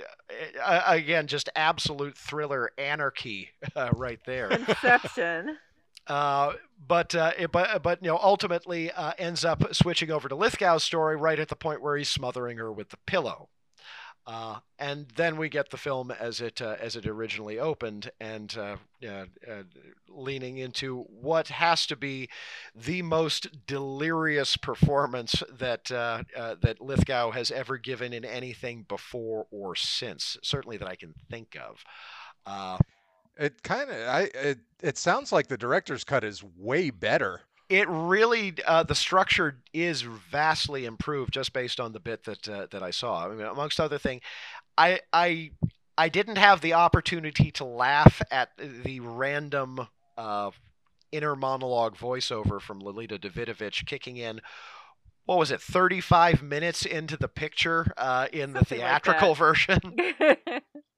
uh, again just absolute thriller anarchy [laughs] uh, right there. Inception. [laughs] Uh, but uh, it, but but you know ultimately uh, ends up switching over to Lithgow's story right at the point where he's smothering her with the pillow. Uh, and then we get the film as it uh, as it originally opened, and uh, uh, uh leaning into what has to be the most delirious performance that uh, that Lithgow has ever given in anything before or since, certainly that I can think of. it kind of I it, it sounds like the director's cut is way better it really uh, the structure is vastly improved just based on the bit that uh, that I saw. I mean, amongst other thing, I I I didn't have the opportunity to laugh at the random uh, inner monologue voiceover from Lolita Davidovich kicking in. What was it? Thirty-five minutes into the picture uh, in the Something theatrical like version. [laughs]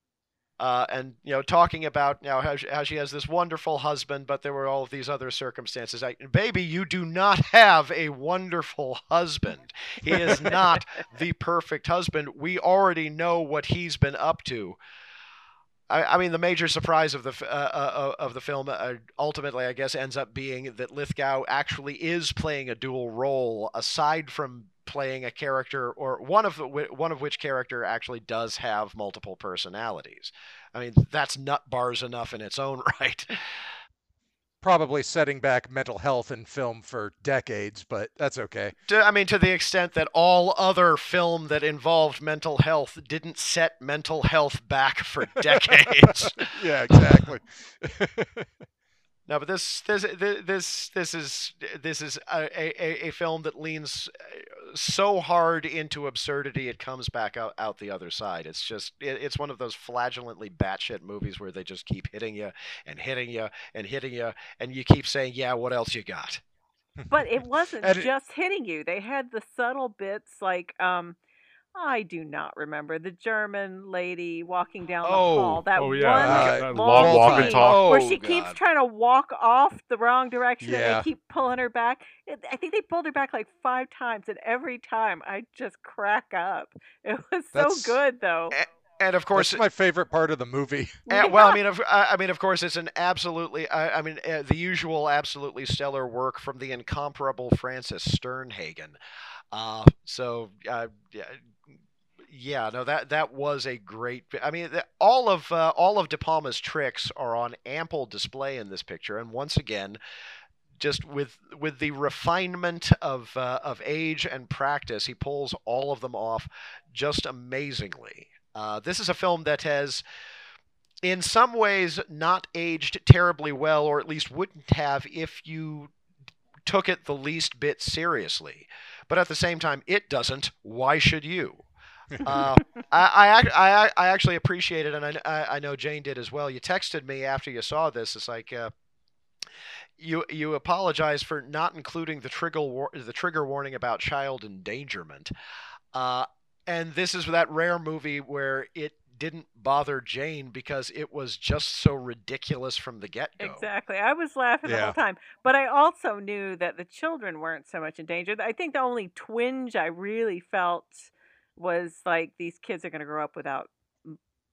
uh, and you know talking about you know how she, how she has this wonderful husband, but there were all of these other circumstances. I, baby, you do not have a wonderful husband. He is [laughs] not the perfect husband. We already know what he's been up to. I, I mean, the major surprise of the uh, uh, of the film uh, ultimately, I guess, ends up being that Lithgow actually is playing a dual role, aside from playing a character or one of one of which character actually does have multiple personalities. I mean, that's nut bars enough in its own [laughs] right. Probably setting back mental health in film for decades, but that's okay. To, I mean, to the extent that all other film that involved mental health didn't set mental health back for [laughs] decades. yeah, exactly. [laughs] No, but this this this this is this is a, a, a film that leans uh, so hard into absurdity it comes back out, out the other side. It's just it, it's one of those flagellantly batshit movies where they just keep hitting you and hitting you and hitting you, and you keep saying, "Yeah, what else you got?" but it [laughs] wasn't just hitting you. They had the subtle bits like um I do not remember the German lady walking down the Oh, hall. That oh one yeah, Uh, that, that long long walk and talk. where Oh, she keeps trying to walk off the wrong direction and Yeah. they keep pulling her back. I think they pulled her back like five times, and every time I just crack up. [laughs] It was so good though. And of course, That's my favorite part of the movie. Uh, [laughs] well, I [laughs] mean, of, I I mean, of course, it's an absolutely, I, I mean, uh, the usual absolutely stellar work from the incomparable Frances Sternhagen. Uh, so, uh, yeah, no, that that was a great. I mean, all of uh, all of De Palma's tricks are on ample display in this picture, and once again. Just with with the refinement of uh, of age and practice, he pulls all of them off just amazingly. Uh, this is a film that has in some ways not aged terribly well, or at least wouldn't have if you took it the least bit seriously. But at the same time, it doesn't. Why should you? Uh, I, I, I, I actually appreciate it, and I, I, I know Jane did as well. You texted me after you saw this. It's like uh, you you apologize for not including the trigger war- the trigger warning about child endangerment. Uh, and this is that rare movie where it didn't bother Jane because it was just so ridiculous from the get go. Exactly. I was laughing the whole time. But I also knew that the children weren't so much in danger. I think the only twinge I really felt was like these kids are going to grow up without,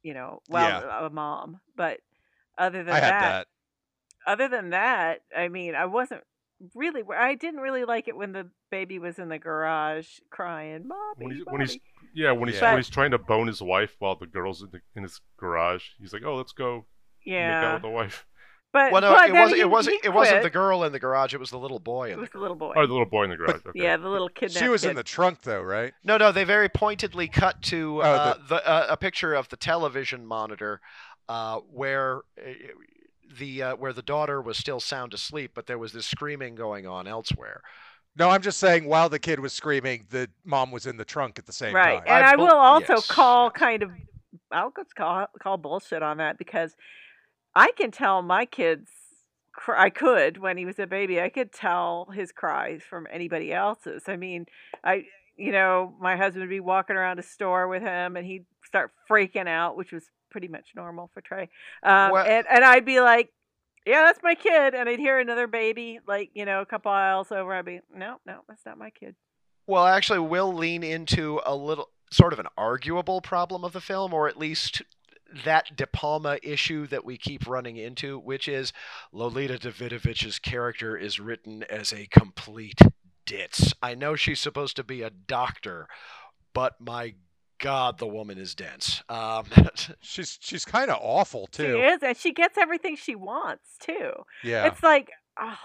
you know, well, a mom. But other than I had that, that. other than that, I mean, I wasn't really, I didn't really like it when the baby was in the garage crying, mommy, When he's- mommy. when he's- Yeah, when he's Yeah. when he's trying to bone his wife while the girl's in, the, in his garage, he's like, "Oh, let's go yeah make out yeah. with the wife." But, Well, no, but it wasn't. he- It wasn't. he It wasn't the girl in the garage. It was the little boy It in the was the garage. little boy. Oh, the little boy in the garage. Okay. [laughs] Yeah, the little kid. She was kid. in the trunk though, right? No, no. They very pointedly cut to Oh, uh, the- the, uh, a picture of the television monitor uh, where uh, the uh, where the daughter was still sound asleep, but there was this screaming going on elsewhere. No, I'm just saying while the kid was screaming, the mom was in the trunk at the same right time. and I i, bel- will also yes, call kind of i'll just call call bullshit on that because i can tell my kids i could when he was a baby i could tell his cries from anybody else's i mean i you know my husband would be walking around a store with him and he'd start freaking out which was pretty much normal for trey um, Well- and, and i'd be like yeah, that's my kid. And I'd hear another baby, like, you know, a couple aisles over. I'd be, no, no, that's not my kid. Well, I actually, we'll lean into a little sort of an arguable problem of the film, or at least that De Palma issue that we keep running into, which is Lolita Davidovich's character is written as a complete ditz. I know she's supposed to be a doctor, but my God, the woman is dense. Um, [laughs] she's she's kind of awful too. She is, and she gets everything she wants too. Yeah. It's like, oh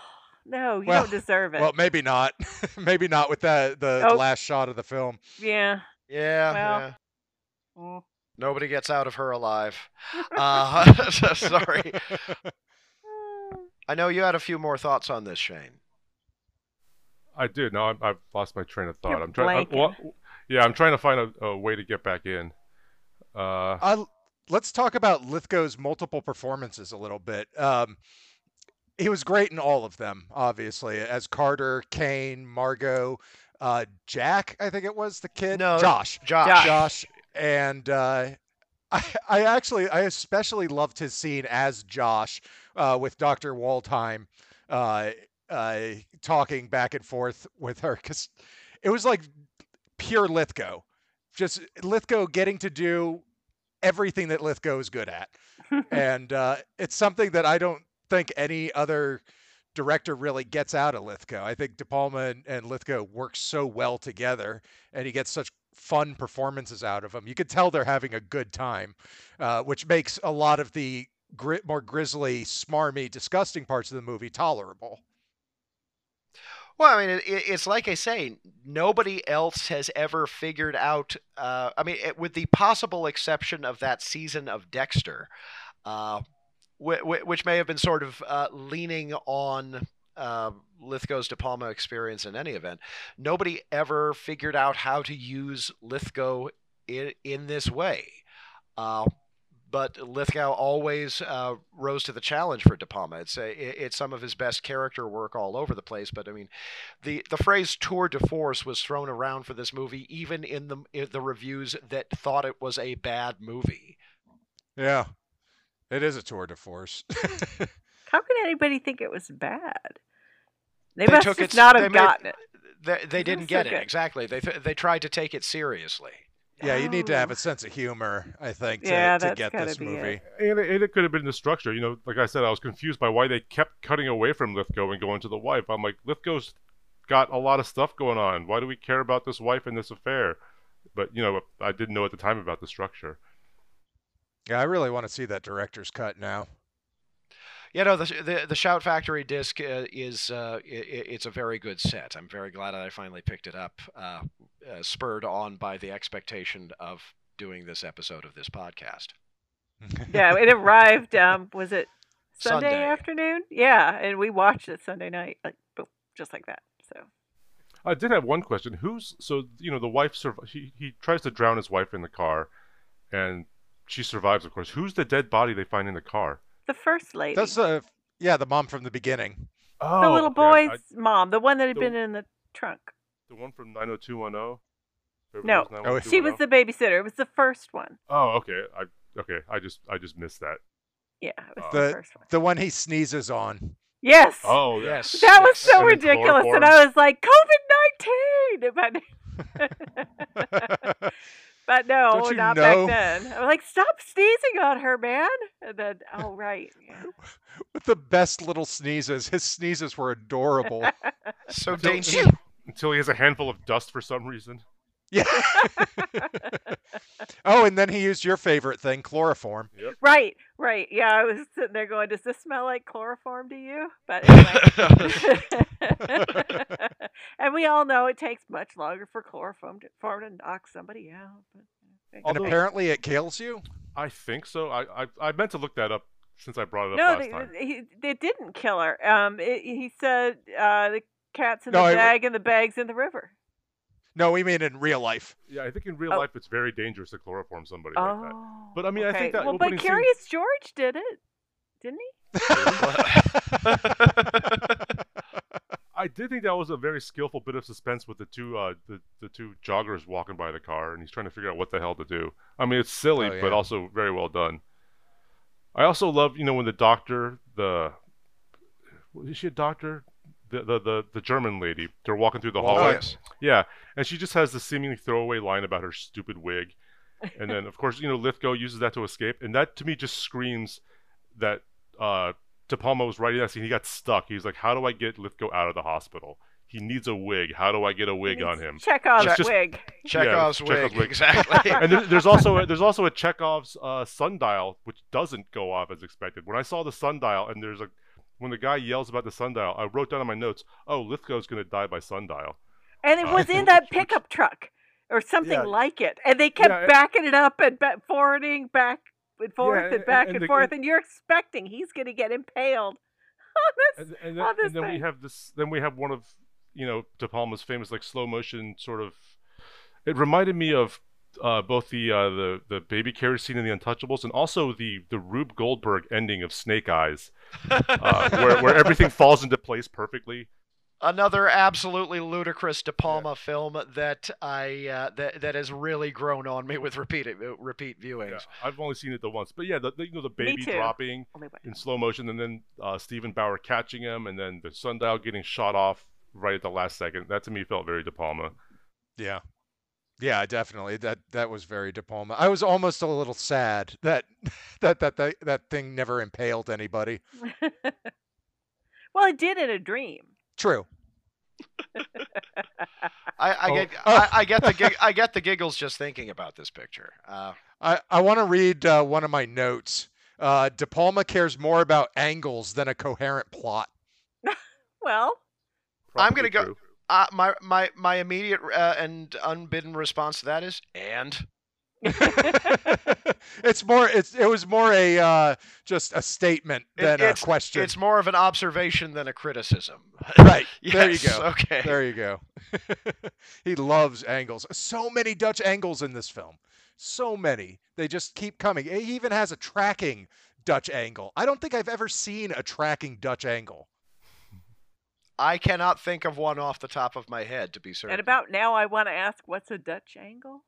no, you Well- don't deserve it. Well, maybe not. [laughs] maybe not with that the Oh. last shot of the film. yeah. yeah, Well. yeah. Mm. Nobody gets out of her alive. [laughs] Uh, [laughs] sorry. [laughs] I know you had a few more thoughts on this, Shane. I did. No, I'm, I've lost my train of thought. You're I'm trying. well, yeah, I'm trying to find a, a way to get back in. Uh, Uh, let's talk about Lithgow's multiple performances a little bit. Um, he was great in all of them, obviously, as Carter, Cain, Margot, uh, Jack. I think it was the kid. No, Josh. Josh. Josh. Josh, and uh, [laughs] I, I actually, I especially loved his scene as Josh uh, with Dr. Waldheim uh, uh, talking back and forth with her because it was like pure Lithgow. Just Lithgow getting to do everything that Lithgow is good at. [laughs] and uh, it's something that I don't think any other director really gets out of Lithgow. I think De Palma and, and Lithgow work so well together, and he gets such fun performances out of them. You could tell they're having a good time, uh, which makes a lot of the more grisly, smarmy, disgusting parts of the movie tolerable. Well, I mean, it, it- it's like I say, nobody else has ever figured out. Uh, I mean, it, with the possible exception of that season of Dexter, uh, wh- wh- which may have been sort of uh, leaning on uh, Lithgow's De Palma experience in any event, nobody ever figured out how to use Lithgow in, in this way. Uh, but Lithgow always uh, rose to the challenge for De Palma. It's a, it's some of his best character work all over the place. But I mean, the the phrase tour de force was thrown around for this movie, even in the in the reviews that thought it was a bad movie. Yeah, it is a tour de force. [laughs] How could anybody think it was bad? They, They must took just it- not they have made- gotten it. They, they didn't was so get it good. exactly. They th- they tried to take it seriously. yeah, you need to have Oh. a sense of humor, I think, to, Yeah, to that's get gotta this be movie. it. and, it, and it could have been the structure. You know, like I said, I was confused by why they kept cutting away from Lithgow and going to the wife. I'm like, Lithgow's got a lot of stuff going on. Why do we care about this wife and this affair? But you know, I didn't know at the time about the structure. Yeah, I really want to see that director's cut now. You know, the the, the Shout Factory disc uh, is uh, i i- it's a very good set. I'm very glad that I finally picked it up, uh, uh, spurred on by the expectation of doing this episode of this podcast. Yeah, it arrived. Um, was it Sunday, Sunday. afternoon? Yeah, and we watched it Sunday night, like boom, just like that. So I did have one question. Who's so you know the wife? Surv- he he tries to drown his wife in the car, and she survives, of course. Who's the dead body they find in the car? The first lady, That's the yeah, the mom from the beginning. Oh, the little okay, I- boy's mom, the one that had the- been in the trunk. the one from 90210. No. Hills oh, oh, She was the babysitter. It was the first one. Oh, okay. I okay. I just I just missed that. Yeah, it was Oh. the, The- first one. The one he sneezes on. Yes. Oh, Yes. That was so And ridiculous, and. I was like, COVID nineteen. [laughs] [laughs] [laughs] But, but no, Don't you not know? back then. I'm like, stop sneezing on her, man. And then, oh right, yeah. [laughs] With the best little sneezes. His sneezes were adorable. So [laughs] Until- dainty. Until he has a handful of dust for some reason. Yeah. [laughs] oh, and then he used your favorite thing, chloroform. Yep. right, right. Yeah, I was sitting there going, does this smell like chloroform to you? But anyway. [laughs] and we all know it takes much longer for chloroform to, form to knock somebody out. But, And Although- apparently it kills you. I think so. I, I I meant to look that up since I brought it up no, last they, time. he, they didn't kill her. Um, it, he said uh, the cat's in No, the I- bag and the bag's in the river. No, we mean in real life. Yeah, I think in real Oh. life it's very dangerous to chloroform somebody like that. Oh, But, I mean, I think that well, opening but scene- Curious George did it, didn't he? [laughs] I did think that was a very skillful bit of suspense with the two uh the, the two joggers walking by the car and he's trying to figure out what the hell to do. I mean it's silly Oh, but also very well done. I also love, you know, when the doctor, the is she a doctor? The the the, the German lady, they're walking through the Well, Oh, hallway. yes. Yeah, and she just has the seemingly throwaway line about her stupid wig, and then of course you know Lithgow uses that to escape, and that to me just screams that uh, De Palma was writing that scene. He got stuck. He's like, how do I get Lithgow out of the hospital? He needs a wig. How do I get a wig on him? Chekhov's It's just- wig. [laughs] Chekhov's, Chekhov's wig, wig. exactly. and there, there's also a, [laughs] there's also a Chekhov's uh, sundial which doesn't go off as expected. When I saw the sundial and there's a when the guy yells about the sundial, I wrote down in my notes, "Oh, Lithgow's gonna die by sundial." And it Uh, was in that which- pickup truck or something Yeah. like it. And they kept Yeah, backing it up and ba- forwarding back and forth and, and- back and and, the- forth. And you're expecting he's going to get impaled [laughs] on this. And, and on then, this and then we have this. Then we have one of you know De Palma's famous like slow motion sort of. It reminded me of uh, both the uh, the the baby carriage scene in The Untouchables and also the the Rube Goldberg ending of Snake Eyes, uh, [laughs] where where everything falls into place perfectly. Another absolutely ludicrous De Palma film that I uh, that that has really grown on me with repeat repeat viewings. Yeah, I've only seen it the once, but yeah, the, the you know the baby dropping Only in slow motion, and then uh, Steven Bauer catching him, and then the sundial getting shot off right at the last second. That to me felt very De Palma. Yeah. Yeah, definitely. That that was very De Palma. I was almost a little sad that [laughs] that that that, that thing never impaled anybody. [laughs] well, it did in a dream. True. I, I Oh. get Oh. [laughs] I, I get the gig, I get the giggles just thinking about this picture. Uh, I, I want to read uh, one of my notes. Uh, De Palma cares more about angles than a coherent plot. Well, I'm gonna Probably go- true. Uh, my my my immediate uh, and unbidden response to that is and [laughs] it's more. It's it was more a uh, just a statement It- than a question. it's more of an observation than a criticism. [laughs] right. There you go. Okay. There you go. [laughs] he loves angles. So many Dutch angles in this film. So many. They just keep coming. He even has a tracking Dutch angle. I don't think I've ever seen a tracking Dutch angle. I cannot think of one off the top of my head to be certain. and about now, I want to ask, what's a Dutch angle?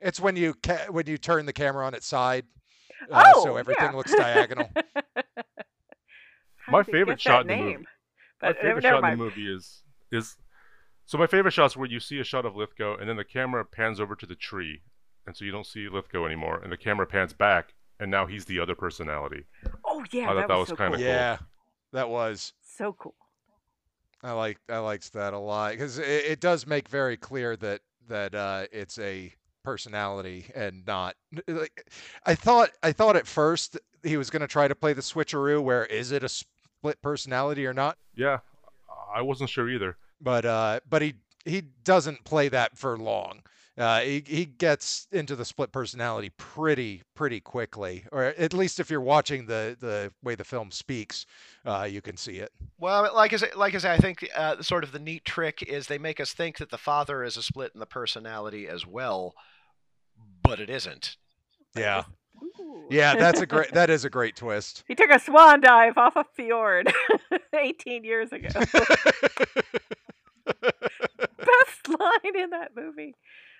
It's when you ca- when you turn the camera on its side, uh, oh, so everything yeah. looks diagonal. [laughs] My favorite shot that in the movie- name? My uh, favorite never shot in the movie is is so my favorite shots where you see a shot of Lithgow and then the camera pans over to the tree, and so you don't see Lithgow anymore, and the camera pans back, and now he's the other personality. Oh yeah, I thought that, that was, was so kinda cool. cool. yeah, that was. So cool. I like I liked that a lot because it, it does make very clear that that uh, it's a personality and not like I thought I thought at first he was going to try to play the switcheroo where is it a split personality or not Yeah, I wasn't sure either. but uh but he he doesn't play that for long uh he, he gets into the split personality pretty pretty quickly or at least if you're watching the the way the film speaks uh you can see it Well, like I say, like I say, I think uh, sort of the neat trick is they make us think that the father is a split in the personality as well, but it isn't. yeah Ooh. yeah that's a [laughs] great that is a great twist He took a swan dive off a fjord [laughs] 18 years ago. [laughs] Best line in that movie.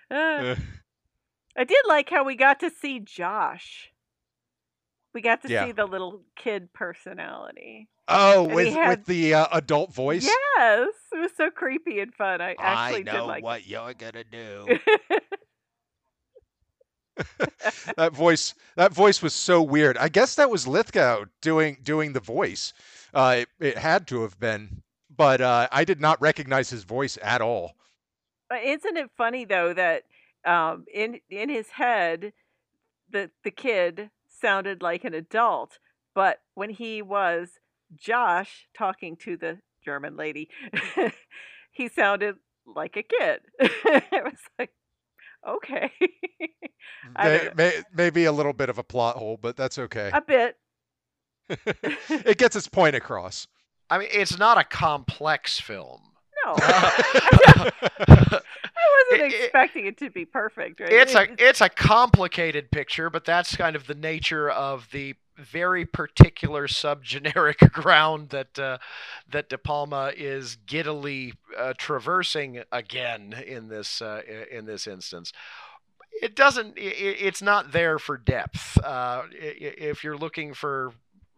Uh, I did like how we got to see Josh. We got to Yeah. see the little kid personality. Oh, And with had- with the uh, adult voice. Yes, it was so creepy and fun. I actually did like what you're gonna do. [laughs] [laughs] that voice, that voice was so weird. I guess that was Lithgow doing doing the voice. Uh, it, it had to have been, but uh, I did not recognize his voice at all. But Isn't it funny though that um, in in his head, the the kid sounded like an adult, but when he was Josh talking to the German lady, [laughs] he sounded like a kid. [laughs] it was like, okay, [laughs] May, may, maybe a little bit of a plot hole, but that's okay. a bit. it gets its point across. I mean, it's not a complex film. [laughs] I wasn't It- it- expecting it to be perfect. Right? it's a it's a complicated picture, but that's kind of the nature of the very particular subgeneric [laughs] ground that uh, that De Palma is giddily uh, traversing again in this uh, in this instance. It doesn't. it's not there for depth. Uh, if you're looking for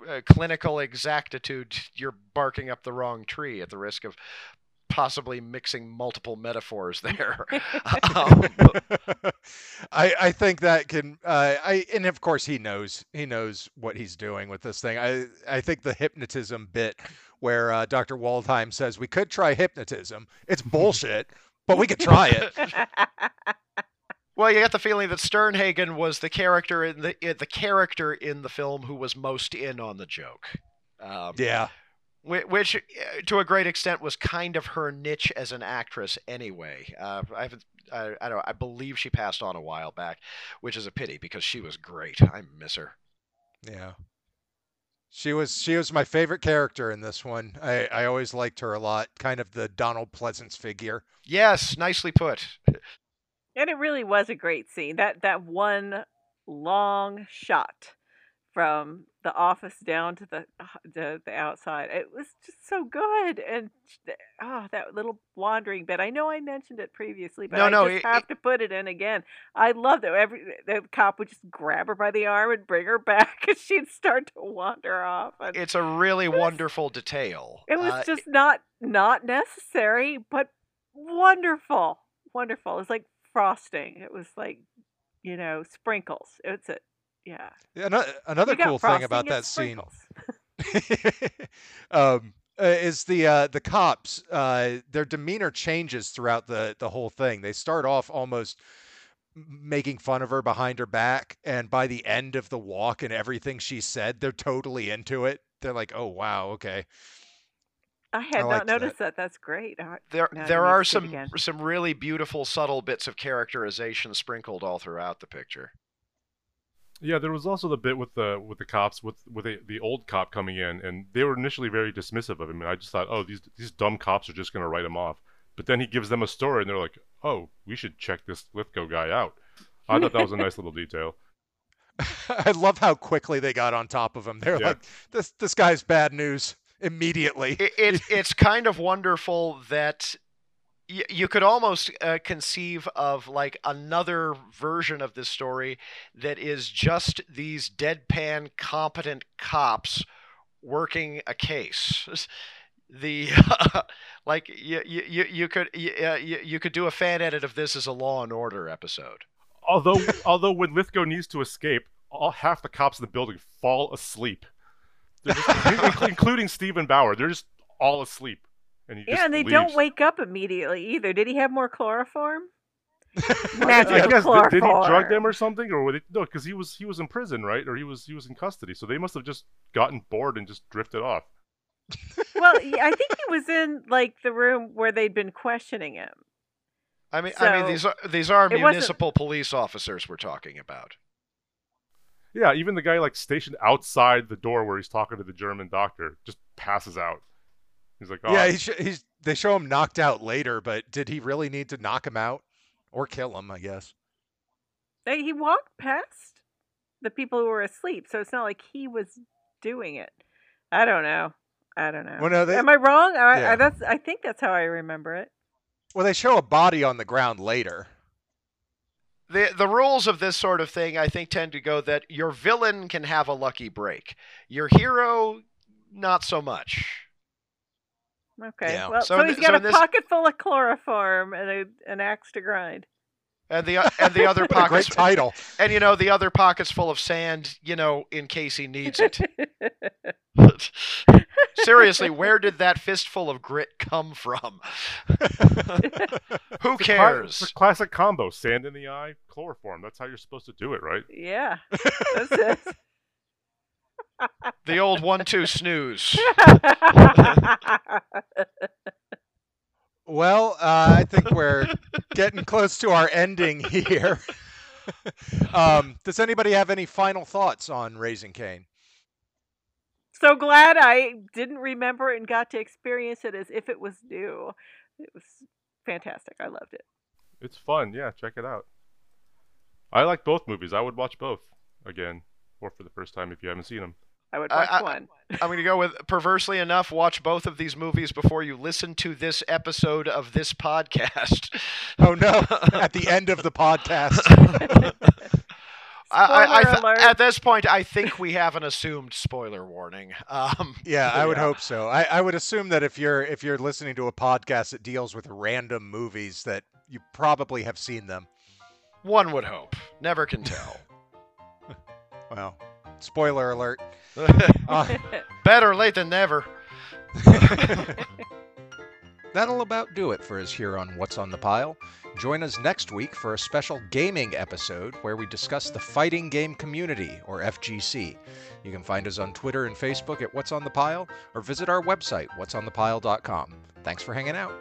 uh, clinical exactitude, you're barking up the wrong tree at the risk of possibly mixing multiple metaphors [laughs] there. [laughs] um, I I think that can uh, I and of course he knows he knows what he's doing with this thing. I I think the hypnotism bit where uh, Dr. Waldheim says we could try hypnotism. It's bullshit, but we could try it. [laughs] well, you get the feeling that Sternhagen was the character in the the character in the film who was most in on the joke. Um, Yeah. Whi- which uh, to a great extent was kind of her niche as an actress anyway. Uh, I haven't, I, I don't know, I believe she passed on a while back, which is a pity because she was great. I miss her. Yeah. She was she was my favorite character in this one. I, I always liked her a lot. Kind of the Donald Pleasence figure. Yes, nicely put. And it really was a great scene. That that one long shot from the office down to the the, the outside. It was just so good. And oh, that little wandering bit. I know I mentioned it previously, but No, I no, just it- have to put it in again. I love it. Every the cop would just grab her by the arm and bring her [laughs] back, and she'd start to wander off. And It's a really wonderful detail. it was Uh, just not not necessary, but wonderful, wonderful. It's like frosting. It was like you know sprinkles. It's a yeah. Ano- Another cool thing about that scene [laughs] um, uh, is the uh, the cops. Uh, their demeanor changes throughout the the whole thing. They start off almost making fun of her behind her back, and by the end of the walk and everything she said, they're totally into it. They're like, "Oh wow, okay." I had liked not noticed that. That's great. I- there there are to see it some some really beautiful subtle bits of characterization sprinkled all throughout the picture. Yeah, there was also the bit with the with the cops with with the, the old cop coming in, and they were initially very dismissive of him. And I just thought, oh, these these dumb cops are just gonna write him off. But then he gives them a story, and they're like, oh, we should check this Lithgow guy out. I thought that was a nice little detail. [laughs] I love how quickly they got on top of him. They're Yeah. like, "This this guy's bad news." Immediately. it, it it's kind of wonderful that you could almost uh, conceive of like another version of this story that is just these deadpan competent cops working a case [laughs] the [laughs] like you, you, you- you could you, uh, you, you could do a fan edit of this as a law and order episode Although [laughs] although when Lithgow needs to escape, all half the cops in the building fall asleep. Just, including- including Steven Bauer. They're just all asleep. And he yeah, just and they leaves. don't wake up immediately either. Did he have more chloroform? [laughs] I Magical guess did, did he drug them or something, or were they, no? Because he was he was in prison, right? Or he was he was in custody, so they must have just gotten bored and just drifted off. well, [laughs] I think he was in like the room where they'd been questioning him. i mean i mean these are these are it wasn't- municipal police officers we're talking about Yeah, even the guy like stationed outside the door where he's talking to the German doctor just passes out. He's like, oh, Yeah, he's, he's they show him knocked out later, but did he really need to knock him out or kill him? I guess. They- He walked past the people who were asleep, so it's not like he was doing it. I don't know. I don't know. Well, no, they- Am I wrong? I, Yeah. I, that's. I think that's how I remember it. Well, they show a body on the ground later. the the rules of this sort of thing I think tend to go that your villain can have a lucky break. Your hero not so much. Okay. Yeah. Well, So so, in he's thi- got so a this- pocket full of chloroform and a, an axe to grind. And the and the other What [laughs] a great pockets title. and you know the other pockets full of sand, you know, in case he needs it. [laughs] Seriously, where did that fistful of grit come from? [laughs] Who It's a cares? It's a classic combo: sand in the eye, chloroform. That's how you're supposed to do it, right? yeah, that's it. The old one-two snooze. [laughs] Well, uh, I think we're getting close to our ending here. [laughs] um, does anybody have any final thoughts on Raising Cain? so glad I didn't remember and got to experience it as if it was new. It was fantastic. I loved it. It's fun. Yeah, check it out. I like both movies. I would watch both again, or for the first time if you haven't seen them. I would watch I- one. I'm going to go with perversely enough. Watch both of these movies before you listen to this episode of this podcast. [laughs] Oh no! At the end of the podcast. [laughs] I, I, I th- alert. at this point, I think we have an assumed spoiler warning. Um, Yeah, I would Yeah. hope so. I, I would assume that if you're if you're listening to a podcast that deals with random movies, that you probably have seen them. one would hope. Never can tell. [laughs] Well, spoiler alert. [laughs] Uh, Better late than never. [laughs] That'll about do it for us here on What's on the Pile. Join us next week for a special gaming episode where we discuss the fighting game community, or FGC. You can find us on Twitter and Facebook at What's on the Pile, or visit our website, what'sonthepile.com. Thanks for hanging out.